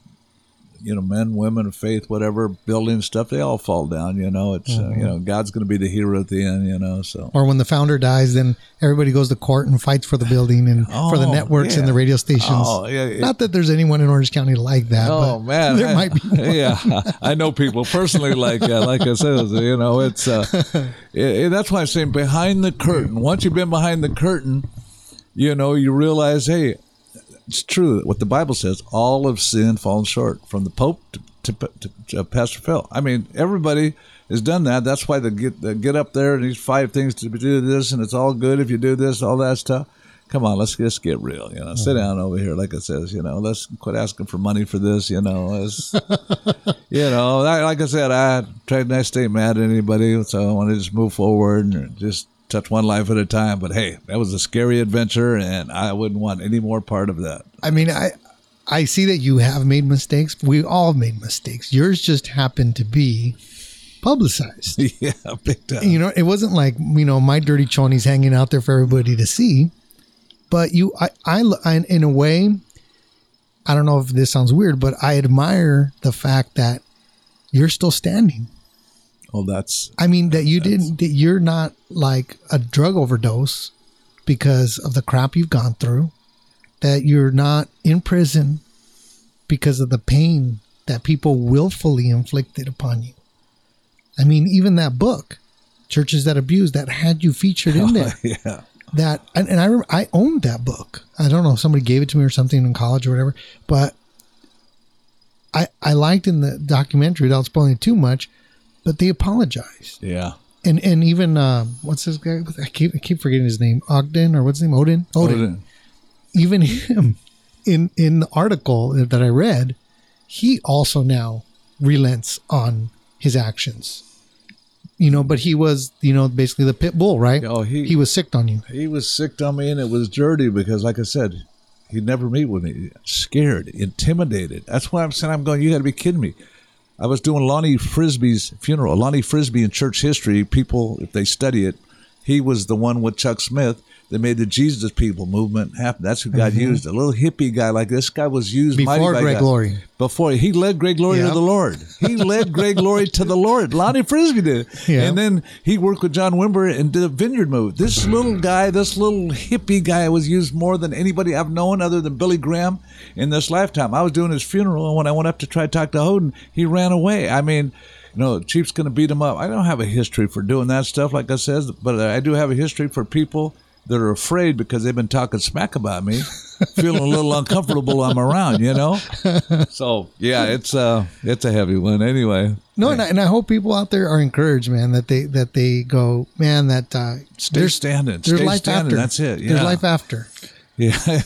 you know, men, women of faith, whatever, building stuff, they all fall down. You know, it's uh, you know, God's going to be the hero at the end. You know, so Or when the founder dies, then everybody goes to court and fights for the building and for the Oh, networks and the radio stations. Oh, yeah, yeah. Not that there's anyone in Orange County like that. Oh but man, there I- might be. One. yeah, I know people personally like uh, like I said, you know, it's uh, it- that's why I'm saying behind the curtain. Once you've been behind the curtain, you know, you realize, hey, it's true what the Bible says. All of sin fallen short, from the Pope to, to, to, to Pastor Phil. I mean, everybody has done that. That's why they get they get up there and these five things to do this, and it's all good if you do this, all that stuff. Come on, let's just get real. You know, sit mm-hmm. down over here, like it says. You know, let's quit asking for money for this. You know, you know, like I said, I tried not to stay mad at anybody, so I want to just move forward and just touch one life at a time. But hey, that was a scary adventure, and I wouldn't want any more part of that. I mean, I I see that you have made mistakes. We all made mistakes. Yours just happened to be publicized. yeah, big time. you know, it wasn't like you know my dirty chonies hanging out there for everybody to see. But you, I, I, I, in a way, I don't know if this sounds weird, but I admire the fact that you're still standing. Well, that's I mean that you didn't that you're not like a drug overdose because of the crap you've gone through. That you're not in prison because of the pain that people willfully inflicted upon you. I mean, even that book, Churches That Abuse, that had you featured in there. yeah. That and, and I remember I owned that book. I don't know if somebody gave it to me or something in college or whatever, but I I liked in the documentary without spoiling it too much, but they apologized Yeah. and and even uh, what's this guy? I keep I keep forgetting his name. Ogden or what's his name? Odin. Odin. Even him in in the article that I read, he also now relents on his actions. You know, but he was you know basically the pit bull, right? Oh, he- he was sick on you. He was sick on me, and it was dirty because, like I said, he'd never meet with me. Scared, intimidated. That's why I'm saying I'm going. You got to be kidding me. I was doing Lonnie Frisbee's funeral. Lonnie Frisbee in church history, people if they study it, he was the one with Chuck Smith that made the Jesus People movement happen. That's who God mm-hmm. used. A little hippie guy like this guy was used Before by Greg God. Glory. Before he led Greg Laurie Yep. to the Lord. He led Greg Laurie to the Lord. Lonnie Frisbee did. Yeah. And then he worked with John Wimber and did a vineyard move. This little guy, this little hippie guy was used more than anybody I've known other than Billy Graham in this lifetime. I was doing his funeral, and when I went up to try to talk to Odin, he ran away. I mean, you know, Chief's going to beat him up. I don't have a history for doing that stuff, like I said, but I do have a history for people that are afraid because they've been talking smack about me, feeling a little uncomfortable I'm around, you know? So, yeah, it's uh it's a heavy one anyway. No, and, I, and I hope people out there are encouraged, man. That they that they go, man. That uh, Stay there's standing. there's Stay life standing. after. That's it. There's Yeah. life after. Yeah.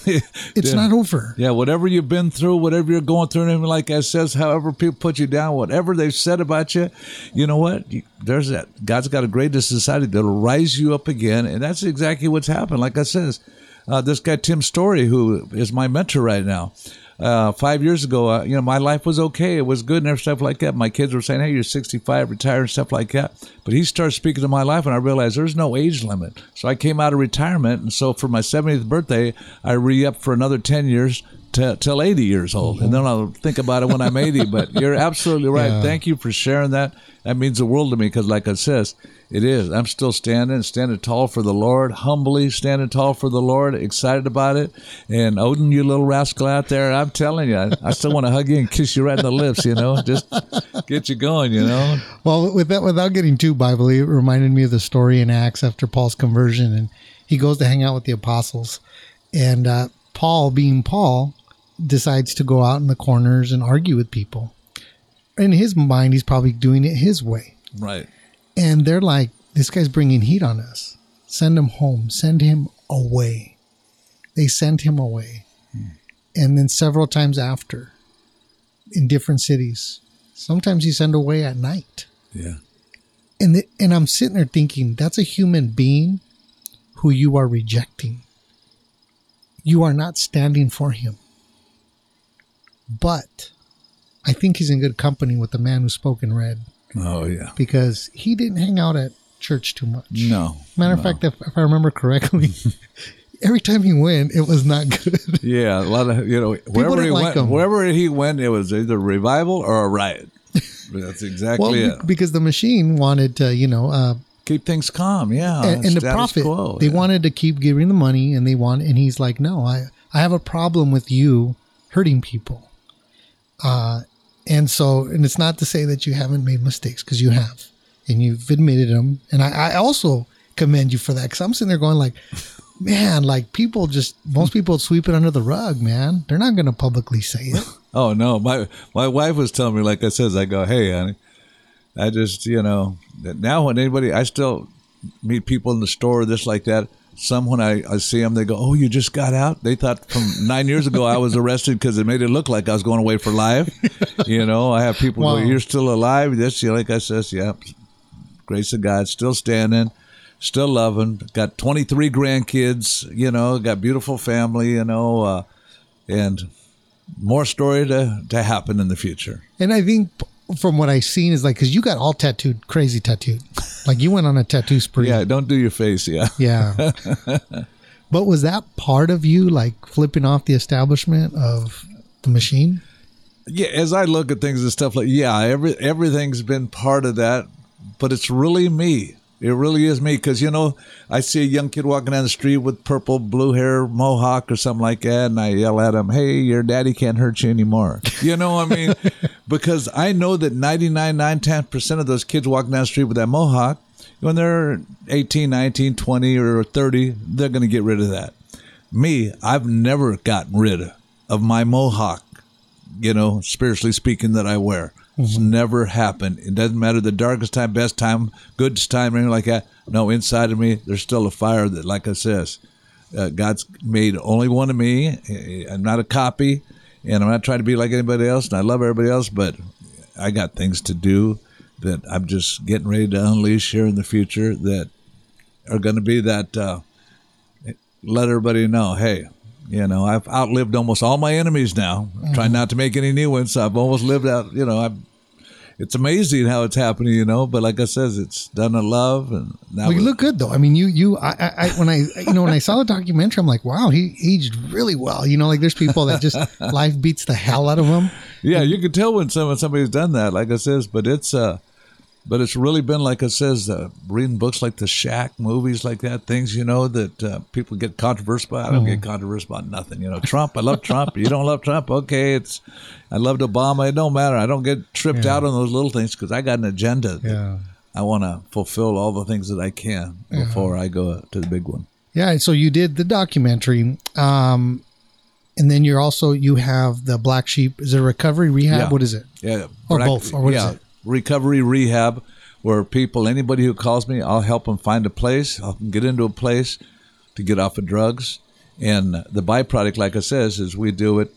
It's Yeah. not over. Yeah, whatever you've been through, whatever you're going through, and like I says, however people put you down, whatever they've said about you, you know what? You- There's that. God's got a greatest society that'll rise you up again, and that's exactly what's happened. Like I says, uh, this guy Tim Storey, who is my mentor right now. Uh, five years ago, uh, you know, my life was okay. It was good and stuff like that. My kids were saying, "Hey, you're 65, retire and stuff like that." But he started speaking to my life, and I realized there's no age limit. So I came out of retirement, and so for my 70th birthday, I re-upped for another 10 years t- till 80 years old, and then I'll think about it when I'm 80. But you're absolutely right. Yeah. Thank you for sharing that. That means the world to me because, like I says, it is. I'm still standing, standing tall for the Lord, humbly standing tall for the Lord, excited about it. And Odin, you little rascal out there, I'm telling you, I, I still want to hug you and kiss you right in the lips. You know, just get you going. You know. Well, with that, without getting too Bible, it reminded me of the story in Acts after Paul's conversion, and he goes to hang out with the apostles, and uh, Paul, being Paul, decides to go out in the corners and argue with people. In his mind, he's probably doing it his way, Right. and they're like, "This guy's bringing heat on us. Send him home. Send him away." They send him away, hmm. and then several times after, in different cities. Sometimes he sent away at night Yeah. and the, and I'm sitting there thinking that's a human being who you are rejecting. You are not standing for him. But I think he's in good company with the man who spoke in red Oh yeah. because he didn't hang out at church too much. No. Matter of fact, if, if I remember correctly, every time he went, it was not good. Yeah, a lot of you know wherever he like went, him. wherever he went, it was either revival or a riot. That's exactly well, it. because the machine wanted to, you know, uh, Keep things calm. Yeah, and, and the prophet, quo, they yeah. wanted to keep giving the money, and they want, and he's like, no, I, I have a problem with you hurting people. Uh, and so, and it's not to say that you haven't made mistakes because you have, and you've admitted them. And I, I also commend you for that because I'm sitting there going like, man, like people just most people sweep it under the rug, man. They're not going to publicly say it. Oh no, my my wife was telling me like I says, I go, hey, honey, I just you know now when anybody, I still meet people in the store, this like that. Some when I, I see them, they go, "Oh, you just got out." They thought from nine years ago I was arrested because it made it look like I was going away for life. you know, I have people Wow. go, "You're still alive." This, you know, like I says, yeah, grace of God, still standing, still loving. Got 23 grandkids. You know, got beautiful family. You know, uh, and more story to to happen in the future. And I think from what I've seen is like because you got all tattooed, crazy tattooed, like you went on a tattoo spree. Yeah, don't do your face. Yeah. Yeah. but was that part of you like flipping off the establishment of the machine? yeah, as I look at things and stuff like yeah, every everything's been part of that, but it's really me. It really is me because you know I see a young kid walking down the street with purple, blue hair, mohawk or something like that, and I yell at him, "Hey, your daddy can't hurt you anymore." You know, what I mean, because I know that 99, 9, 10 percent of those kids walking down the street with that mohawk, when they're 18, 19, 20, or 30, they're going to get rid of that. Me, I've never gotten rid of my mohawk you know, spiritually speaking, that I wear. It's never happened. It doesn't matter the darkest time, best time, good time, anything like that. No, inside of me, there's still a fire that, like I says, uh, God's made only one of me. I'm not a copy, and I'm not trying to be like anybody else. And I love everybody else, but I got things to do that I'm just getting ready to unleash here in the future that are going to be that. Uh, let everybody know, hey, you know, I've outlived almost all my enemies now. I'm trying not to make any new ones. I've almost lived out, you know, I'm, it's amazing how it's happening, you know, but like I says, it's done in love and now Well, you we- look good though. I mean, you, you, I, I, when I, you know, when I saw the documentary, I'm like, wow, he aged really well. You know, like there's people that just life beats the hell out of them. Yeah, you can tell when some somebody's done that, like I says, but it's uh but it's really been like it says, uh, reading books like the Shack, movies like that, things you know that uh, people get controversial about. I don't get controversial about nothing. You know, Trump. I love Trump. You don't love Trump? Okay, it's. I loved Obama. It don't matter. I don't get tripped Yeah. out on those little things because I got an agenda. Yeah. I want to fulfill all the things that I can before I go to the big one. Yeah. So you did the documentary. Um, and then you're also, you have the black sheep. Is it recovery rehab? Yeah. What is it? Yeah, Or prac- both, or what is yeah, it? Recovery rehab, where people, anybody who calls me, I'll help them find a place, I'll get into a place to get off of drugs, and the byproduct, like I says, is we do it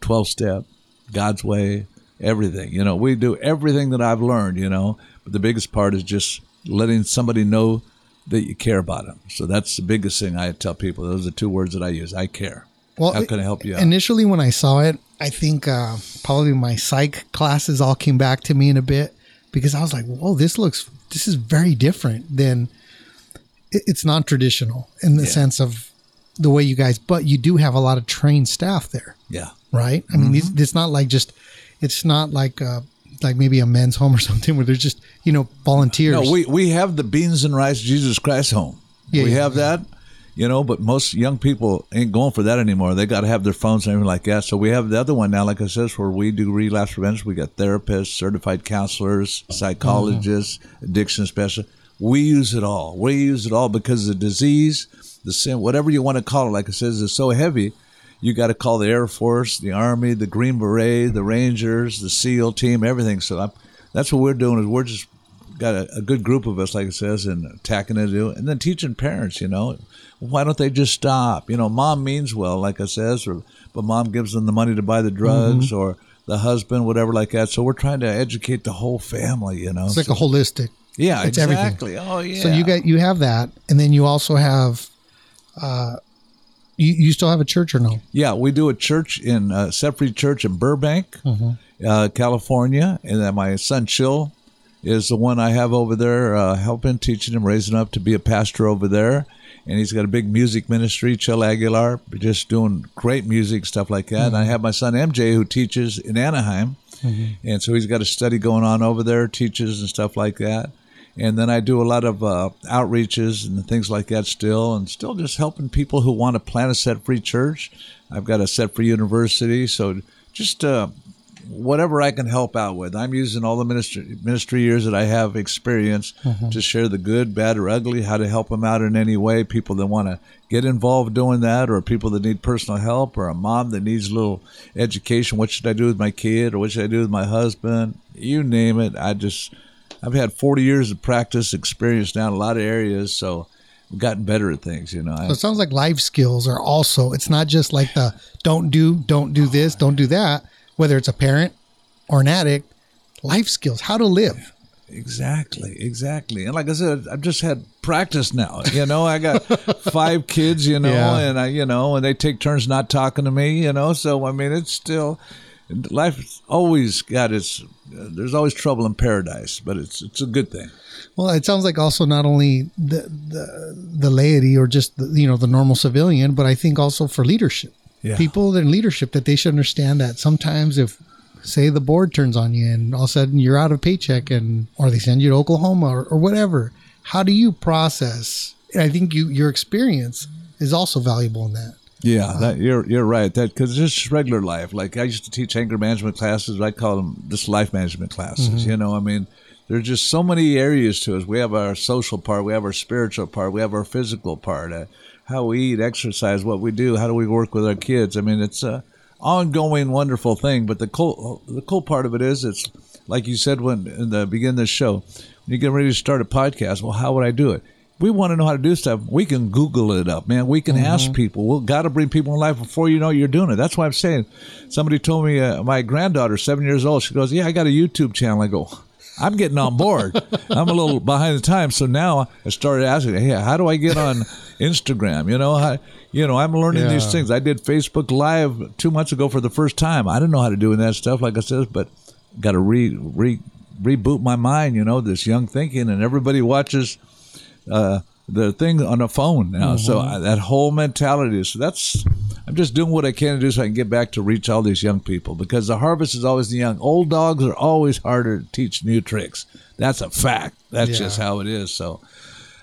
twelve step, God's way, everything. You know, we do everything that I've learned. You know, but the biggest part is just letting somebody know that you care about them. So that's the biggest thing I tell people. Those are the two words that I use. I care. Well, How can I help you out? Initially, when I saw it, I think uh, probably my psych classes all came back to me in a bit because I was like, "Whoa, this looks this is very different than it- it's non traditional in the Yeah. sense of the way you guys." But you do have a lot of trained staff there, yeah. right? I mean, Mm-hmm. it's, not like just it's not like uh, like maybe a men's home or something where there's just you know volunteers. No, we we have the beans and rice Jesus Christ home. Yeah, we yeah, have that, you know. But most young people ain't going for that anymore. They got to have their phones and everything like that. So we have the other one now, like I says, where we do relapse prevention. We got therapists, certified counselors, psychologists, mm-hmm. addiction specialists. We use it all. We use it all because the disease, the sin, whatever you want to call it, like I says, is so heavy. You got to call the Air Force, the Army, the Green Beret, the Rangers, the SEAL team, everything. So I'm, that's what we're doing. Is we're just got a, a good group of us, like it says, and attacking it, and then teaching parents. You know, why don't they just stop? You know, mom means well, like I says, or but mom gives them the money to buy the drugs, Mm-hmm. or the husband, whatever, like that. So we're trying to educate the whole family. You know, it's like So- a holistic. yeah, it's everything. exactly. Oh yeah. So you got you have that, and then you also have. Uh, you, you still have a church or no? Yeah, we do a church in uh, Set Church in Burbank, uh, California, and then my son Chill, is the one I have over there, uh, helping, teaching him, raising up to be a pastor over there. And he's got a big music ministry, Chill Aguilar, just doing great music, stuff like that. And I have my son MJ who teaches in Anaheim. And so he's got a study going on over there, teaches and stuff like that. And then I do a lot of uh, outreaches and things like that still, and still just helping people who want to plant a set free church. I've got a set free university. So just uh, whatever I can help out with. I'm using all the ministry ministry years that I have experience mm-hmm. to share the good, bad, or ugly, how to help them out in any way. People that want to get involved doing that, or people that need personal help, or a mom that needs a little education. What should I do with my kid, or what should I do with my husband? You name it. I just I've had 40 years of practice experience now in a lot of areas, so I've gotten better at things. You know, So it sounds like life skills are also, it's not just like the don't do, don't do this, don't do that, whether it's a parent or an addict, life skills, how to live. Exactly, exactly. And like I said, I've just had practice now. You know, I got five kids, you know, Yeah. and I, you know, and they take turns not talking to me, you know. So I mean, it's still life's always got its. Uh, there's always trouble in paradise, but it's it's a good thing. Well, it sounds like also not only the, the, the laity or just, the, you know, the normal civilian, but I think also for leadership. Yeah. People in leadership that they should understand that sometimes if, say, the board turns on you and all of a sudden you're out of paycheck and, or they send you to Oklahoma or, or whatever, how do you process? And I think you, your experience is also valuable in that. Yeah, that, you're you're right. That because it's just regular life. Like I used to teach anger management classes. I call them just life management classes. You know, I mean, there's just so many areas to us. We have our social part, we have our spiritual part, we have our physical part. Uh, how we eat, exercise, what we do, how do we work with our kids? I mean, it's a ongoing, wonderful thing. But the cool the cool part of it is, it's like you said when in the beginning of the show, when you get ready to start a podcast. Well, how would I do it? We want to know how to do stuff. We can Google it up, man. We can ask people. We've got to bring people in life before you know you're doing it. That's why I'm saying. Somebody told me uh, my granddaughter, seven years old. She goes, "Yeah, I got a YouTube channel." I go, "I'm getting on board. I'm a little behind the times." So now I started asking, "Hey, how do I get on Instagram?" You know, how, you know, I'm learning these things. I did Facebook Live two months ago for the first time. I didn't know how to do that stuff, like I said, but got to re re reboot my mind. You know, this young thinking, and everybody watches uh, the thing on a phone now. So I, that whole mentality is that's. I'm just doing what I can to do so I can get back to reach all these young people because the harvest is always the young. Old dogs are always harder to teach new tricks. That's a fact. That's Yeah. just how it is. So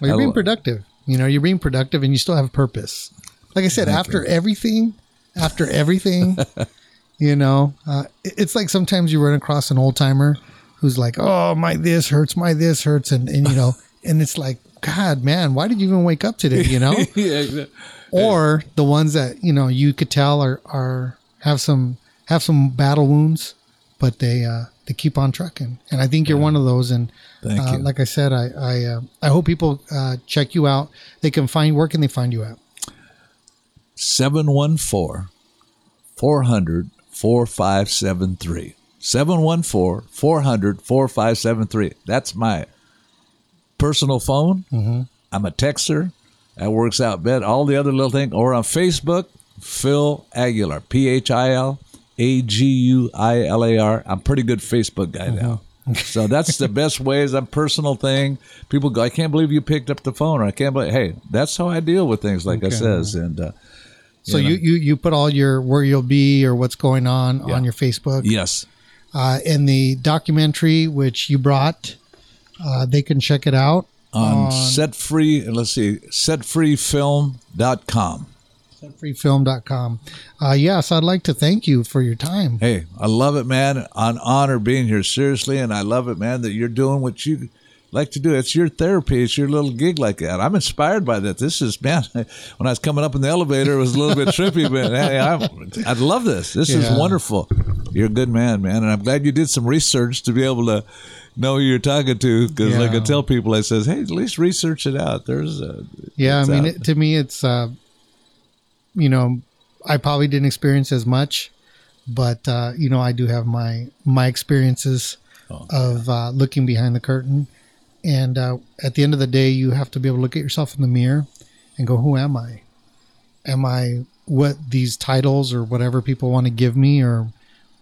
Well, you're being productive. You know, you're being productive and you still have a purpose. Like I said, after everything, after everything, you know, uh, it's like sometimes you run across an old timer who's like, oh, my this hurts, my this hurts. And, and, you know, and it's like, God, man, why did you even wake up today? You know? yeah, exactly. or the ones that, you know, you could tell are, are, have some, have some battle wounds, but they, uh, they keep on trucking. And I think you're one of those. And, uh, like I said, I, I, uh, I hope people, uh, check you out. They can find, where can they find you at? 714 400 4573. 714 400 4573. That's my personal phone. Mm-hmm. I'm a texter. That works out better. All the other little things. Or on Facebook, Phil Aguilar. P H I L A G U I L A R. I'm pretty good Facebook guy now. so that's the best way is a personal thing. People go, I can't believe you picked up the phone, or I can't believe. Hey, that's how I deal with things, like I says, and uh, So know. you, you, you put all your, where you'll be or what's going on Yeah. on your Facebook. yes, Uh, and the documentary, which you brought, uh, they can check it out. on set free. Let's see, setfreefilm.com. freefilm.com. Uh, yes, I'd like to thank you for your time. Hey, I love it, man. An honor being here, seriously, and I love it, man, that you're doing what you like to do. It's your therapy. It's your little gig like that. I'm inspired by that. This is, man. When I was coming up in the elevator, it was a little bit trippy, but hey, I'm, I love this. This Yeah. is wonderful. You're a good man, man, and I'm glad you did some research to be able to know who you're talking to. Because, like I Yeah. tell people, I says, hey, at least research it out. There's, a, Yeah, I mean, it, to me, it's, uh, you know, I probably didn't experience as much, but, uh, you know, I do have my, my experiences Oh, of uh, looking behind the curtain. And uh, at the end of the day, you have to be able to look at yourself in the mirror and go, who am I? Am I what these titles or whatever people want to give me? Or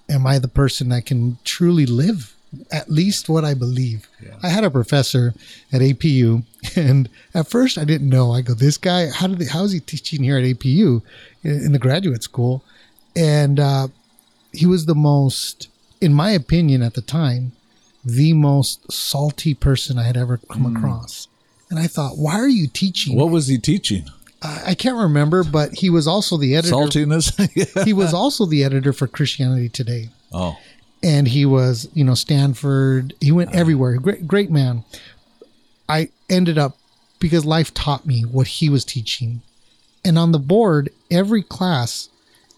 am I the person that can truly live at least what I believe. I had a professor at APU, and at first I didn't know. I go, this guy, how did they, how is he teaching here at APU in, in the graduate school? And uh, he was the most, in my opinion, at the time, the most salty person I had ever come across. And I thought, why are you teaching? What was he teaching? I, I can't remember, but he was also the editor. Saltiness? He was also the editor for Christianity Today Oh, and he was you know stanford. He went uh-huh. everywhere. Great great man. I ended up because life taught me what he was teaching. And on the board every class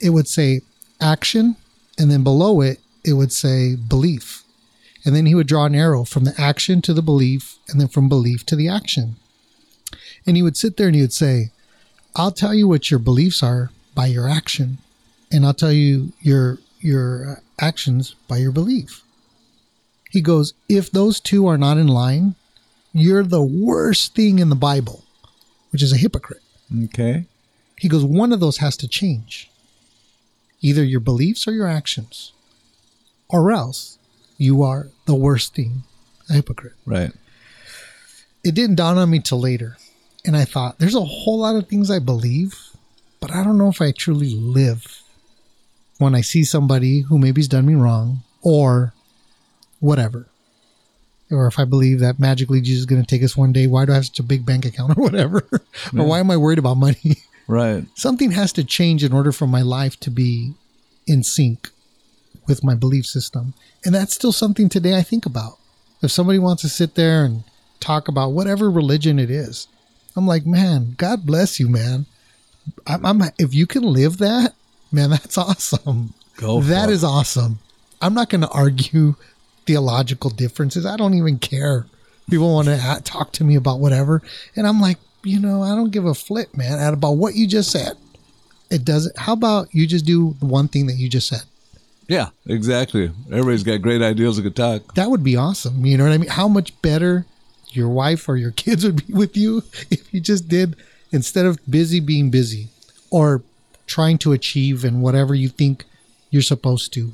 it would say action and then below it it would say belief. And then he would draw an arrow from the action to the belief and then from belief to the action. And he would sit there and he would say i'll tell you what your beliefs are by your action and i'll tell you your your actions by your belief he goes if those two are not in line you're the worst thing in the bible which is a hypocrite okay. he goes one of those has to change either your beliefs or your actions or else you are the worst thing a hypocrite Right. it didn't dawn on me till later. And I thought, there's a whole lot of things I believe, but I don't know if I truly live when I see somebody who maybe's done me wrong or whatever. Or if I believe that magically Jesus is going to take us one day, why do I have such a big bank account or whatever? or why am I worried about money? Right. Something has to change in order for my life to be in sync with my belief system. And that's still something today I think about. If somebody wants to sit there and talk about whatever religion it is, I'm like, man, God bless you, man. I'm, I'm if you can live that, man, that's awesome. Go for That is awesome. I'm not going to argue theological differences. I don't even care. People want to talk to me about whatever, and I'm like, you know, I don't give a flip, man, at about what you just said. It doesn't. How about you just do the one thing that you just said? Yeah, exactly. Everybody's got great ideas that could talk. That would be awesome. You know what I mean? How much better your wife or your kids would be with you if you just did instead of busy being busy or trying to achieve and whatever you think you're supposed to.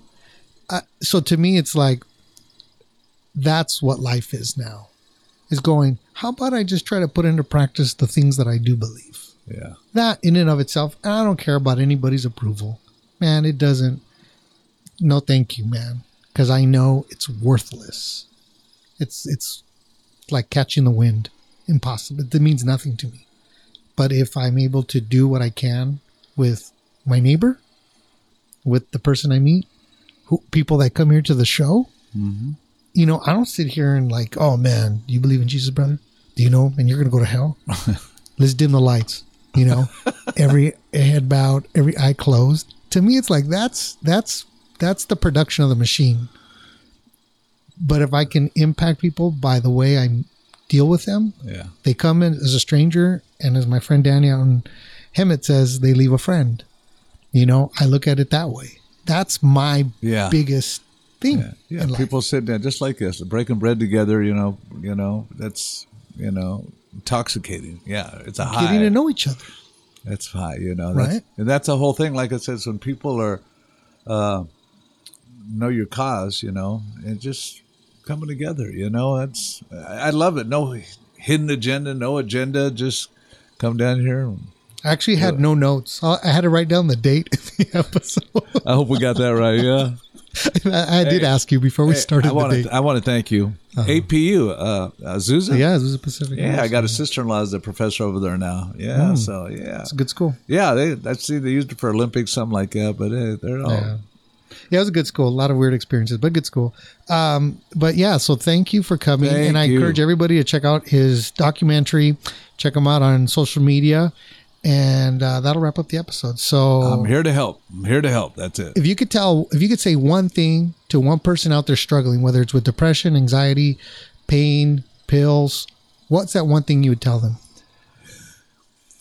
Uh, so to me, it's like that's what life is now. Is going. How about I just try to put into practice the things that I do believe? Yeah. that in and of itself, and I don't care about anybody's approval. Man, it doesn't. No, thank you, man, because I know it's worthless. It's it's like catching the wind, impossible. It means nothing to me. But if I'm able to do what I can with my neighbor, with the person I meet, who people that come here to the show, mm-hmm. you know, I don't sit here and like, oh man, you believe in Jesus, brother? Do you know? And you're gonna go to hell. Let's dim the lights. You know, every head bowed, every eye closed. To me, it's like that's that's that's the production of the machine. But if I can impact people by the way I deal with them, Yeah. they come in as a stranger, and as my friend Danny out in Hemet says, they leave a friend. You know, I look at it that way. That's my Yeah. biggest thing. Yeah, yeah. People sitting there just like this, breaking bread together. You know, you know that's you know intoxicating. Yeah, it's a high. getting to know each other. That's high. You know, that's, Right. And that's the whole thing. Like I said, when people are uh, know your cause, you know, and just coming together. You know, that's I I love it. No hidden agenda, no agenda. Just come down here. and- I actually had no notes. I had to write down the date of the episode. I hope we got that right. Yeah. I, I did ask you before we Hey, started I want to. I want to thank you, APU, uh, Azusa. yeah, is Pacific. Yeah, I got a sister-in-law as a professor over there now. Yeah, Hmm. so yeah, It's a good school. yeah. They I see they used it for Olympics, something like that. But eh, they're all Yeah. Yeah, it was a good school. A lot of weird experiences, but good school. Um, but yeah, so thank you for coming, Thank and I you. encourage everybody to check out his documentary. Check him out on social media, and uh, that'll wrap up the episode. So I'm here to help. I'm here to help. That's it. if you could tell, if you could say one thing to one person out there struggling, whether it's with depression, anxiety, pain, pills, what's that one thing you would tell them?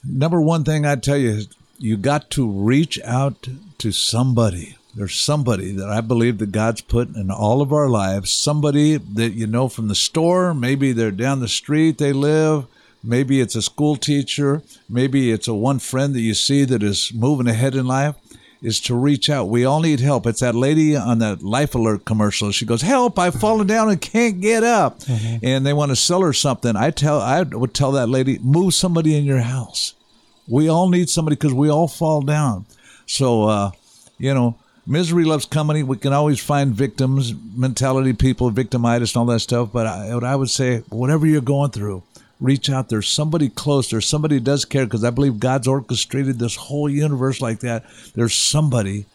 Number one thing I'd tell you is you got to reach out to somebody. There's somebody that I believe that God's put in all of our lives. Somebody that you know from the store. Maybe they're down the street they live. Maybe it's a school teacher. Maybe it's a one friend that you see that is moving ahead in life. is to reach out. We all need help. It's that lady on that Life Alert commercial. She goes, "Help! I've fallen down and can't get up." And they want to sell her something. I tell, I would tell that lady, move somebody in your house. We all need somebody because we all fall down. So, uh, you know, misery loves company. We can always find victims, mentality people, victimitis, and all that stuff. But I, what I would say, whatever you're going through, reach out. There's somebody close. There's somebody who does care because I believe God's orchestrated this whole universe like that. There's somebody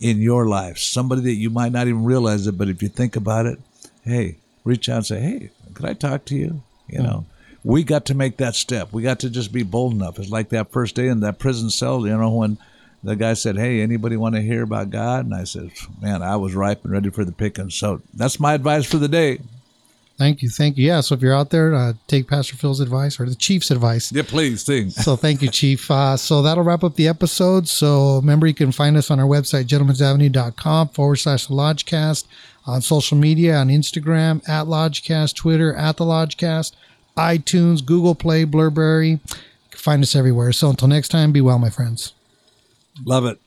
in your life, somebody that you might not even realize it, but if you think about it, hey, reach out and say, hey, could I talk to you? You know, we got to make that step. We got to just be bold enough. It's like that first day in that prison cell, you know, when the guy said, Hey, anybody want to hear about God? And I said, Man, I was ripe and ready for the picking. So that's my advice for the day. Thank you. Thank you. Yeah. So if you're out there, uh, take Pastor Phil's advice or the Chief's advice. Yeah, please, sing. So thank you, Chief. Uh, so that'll wrap up the episode. So remember, you can find us on our website, gentlemansavenue.com forward slash the Lodgecast, on social media, on Instagram, at Lodgecast, Twitter, at the Lodgecast, iTunes, Google Play, Blubrry. You can find us everywhere. So until next time, be well, my friends. Love it.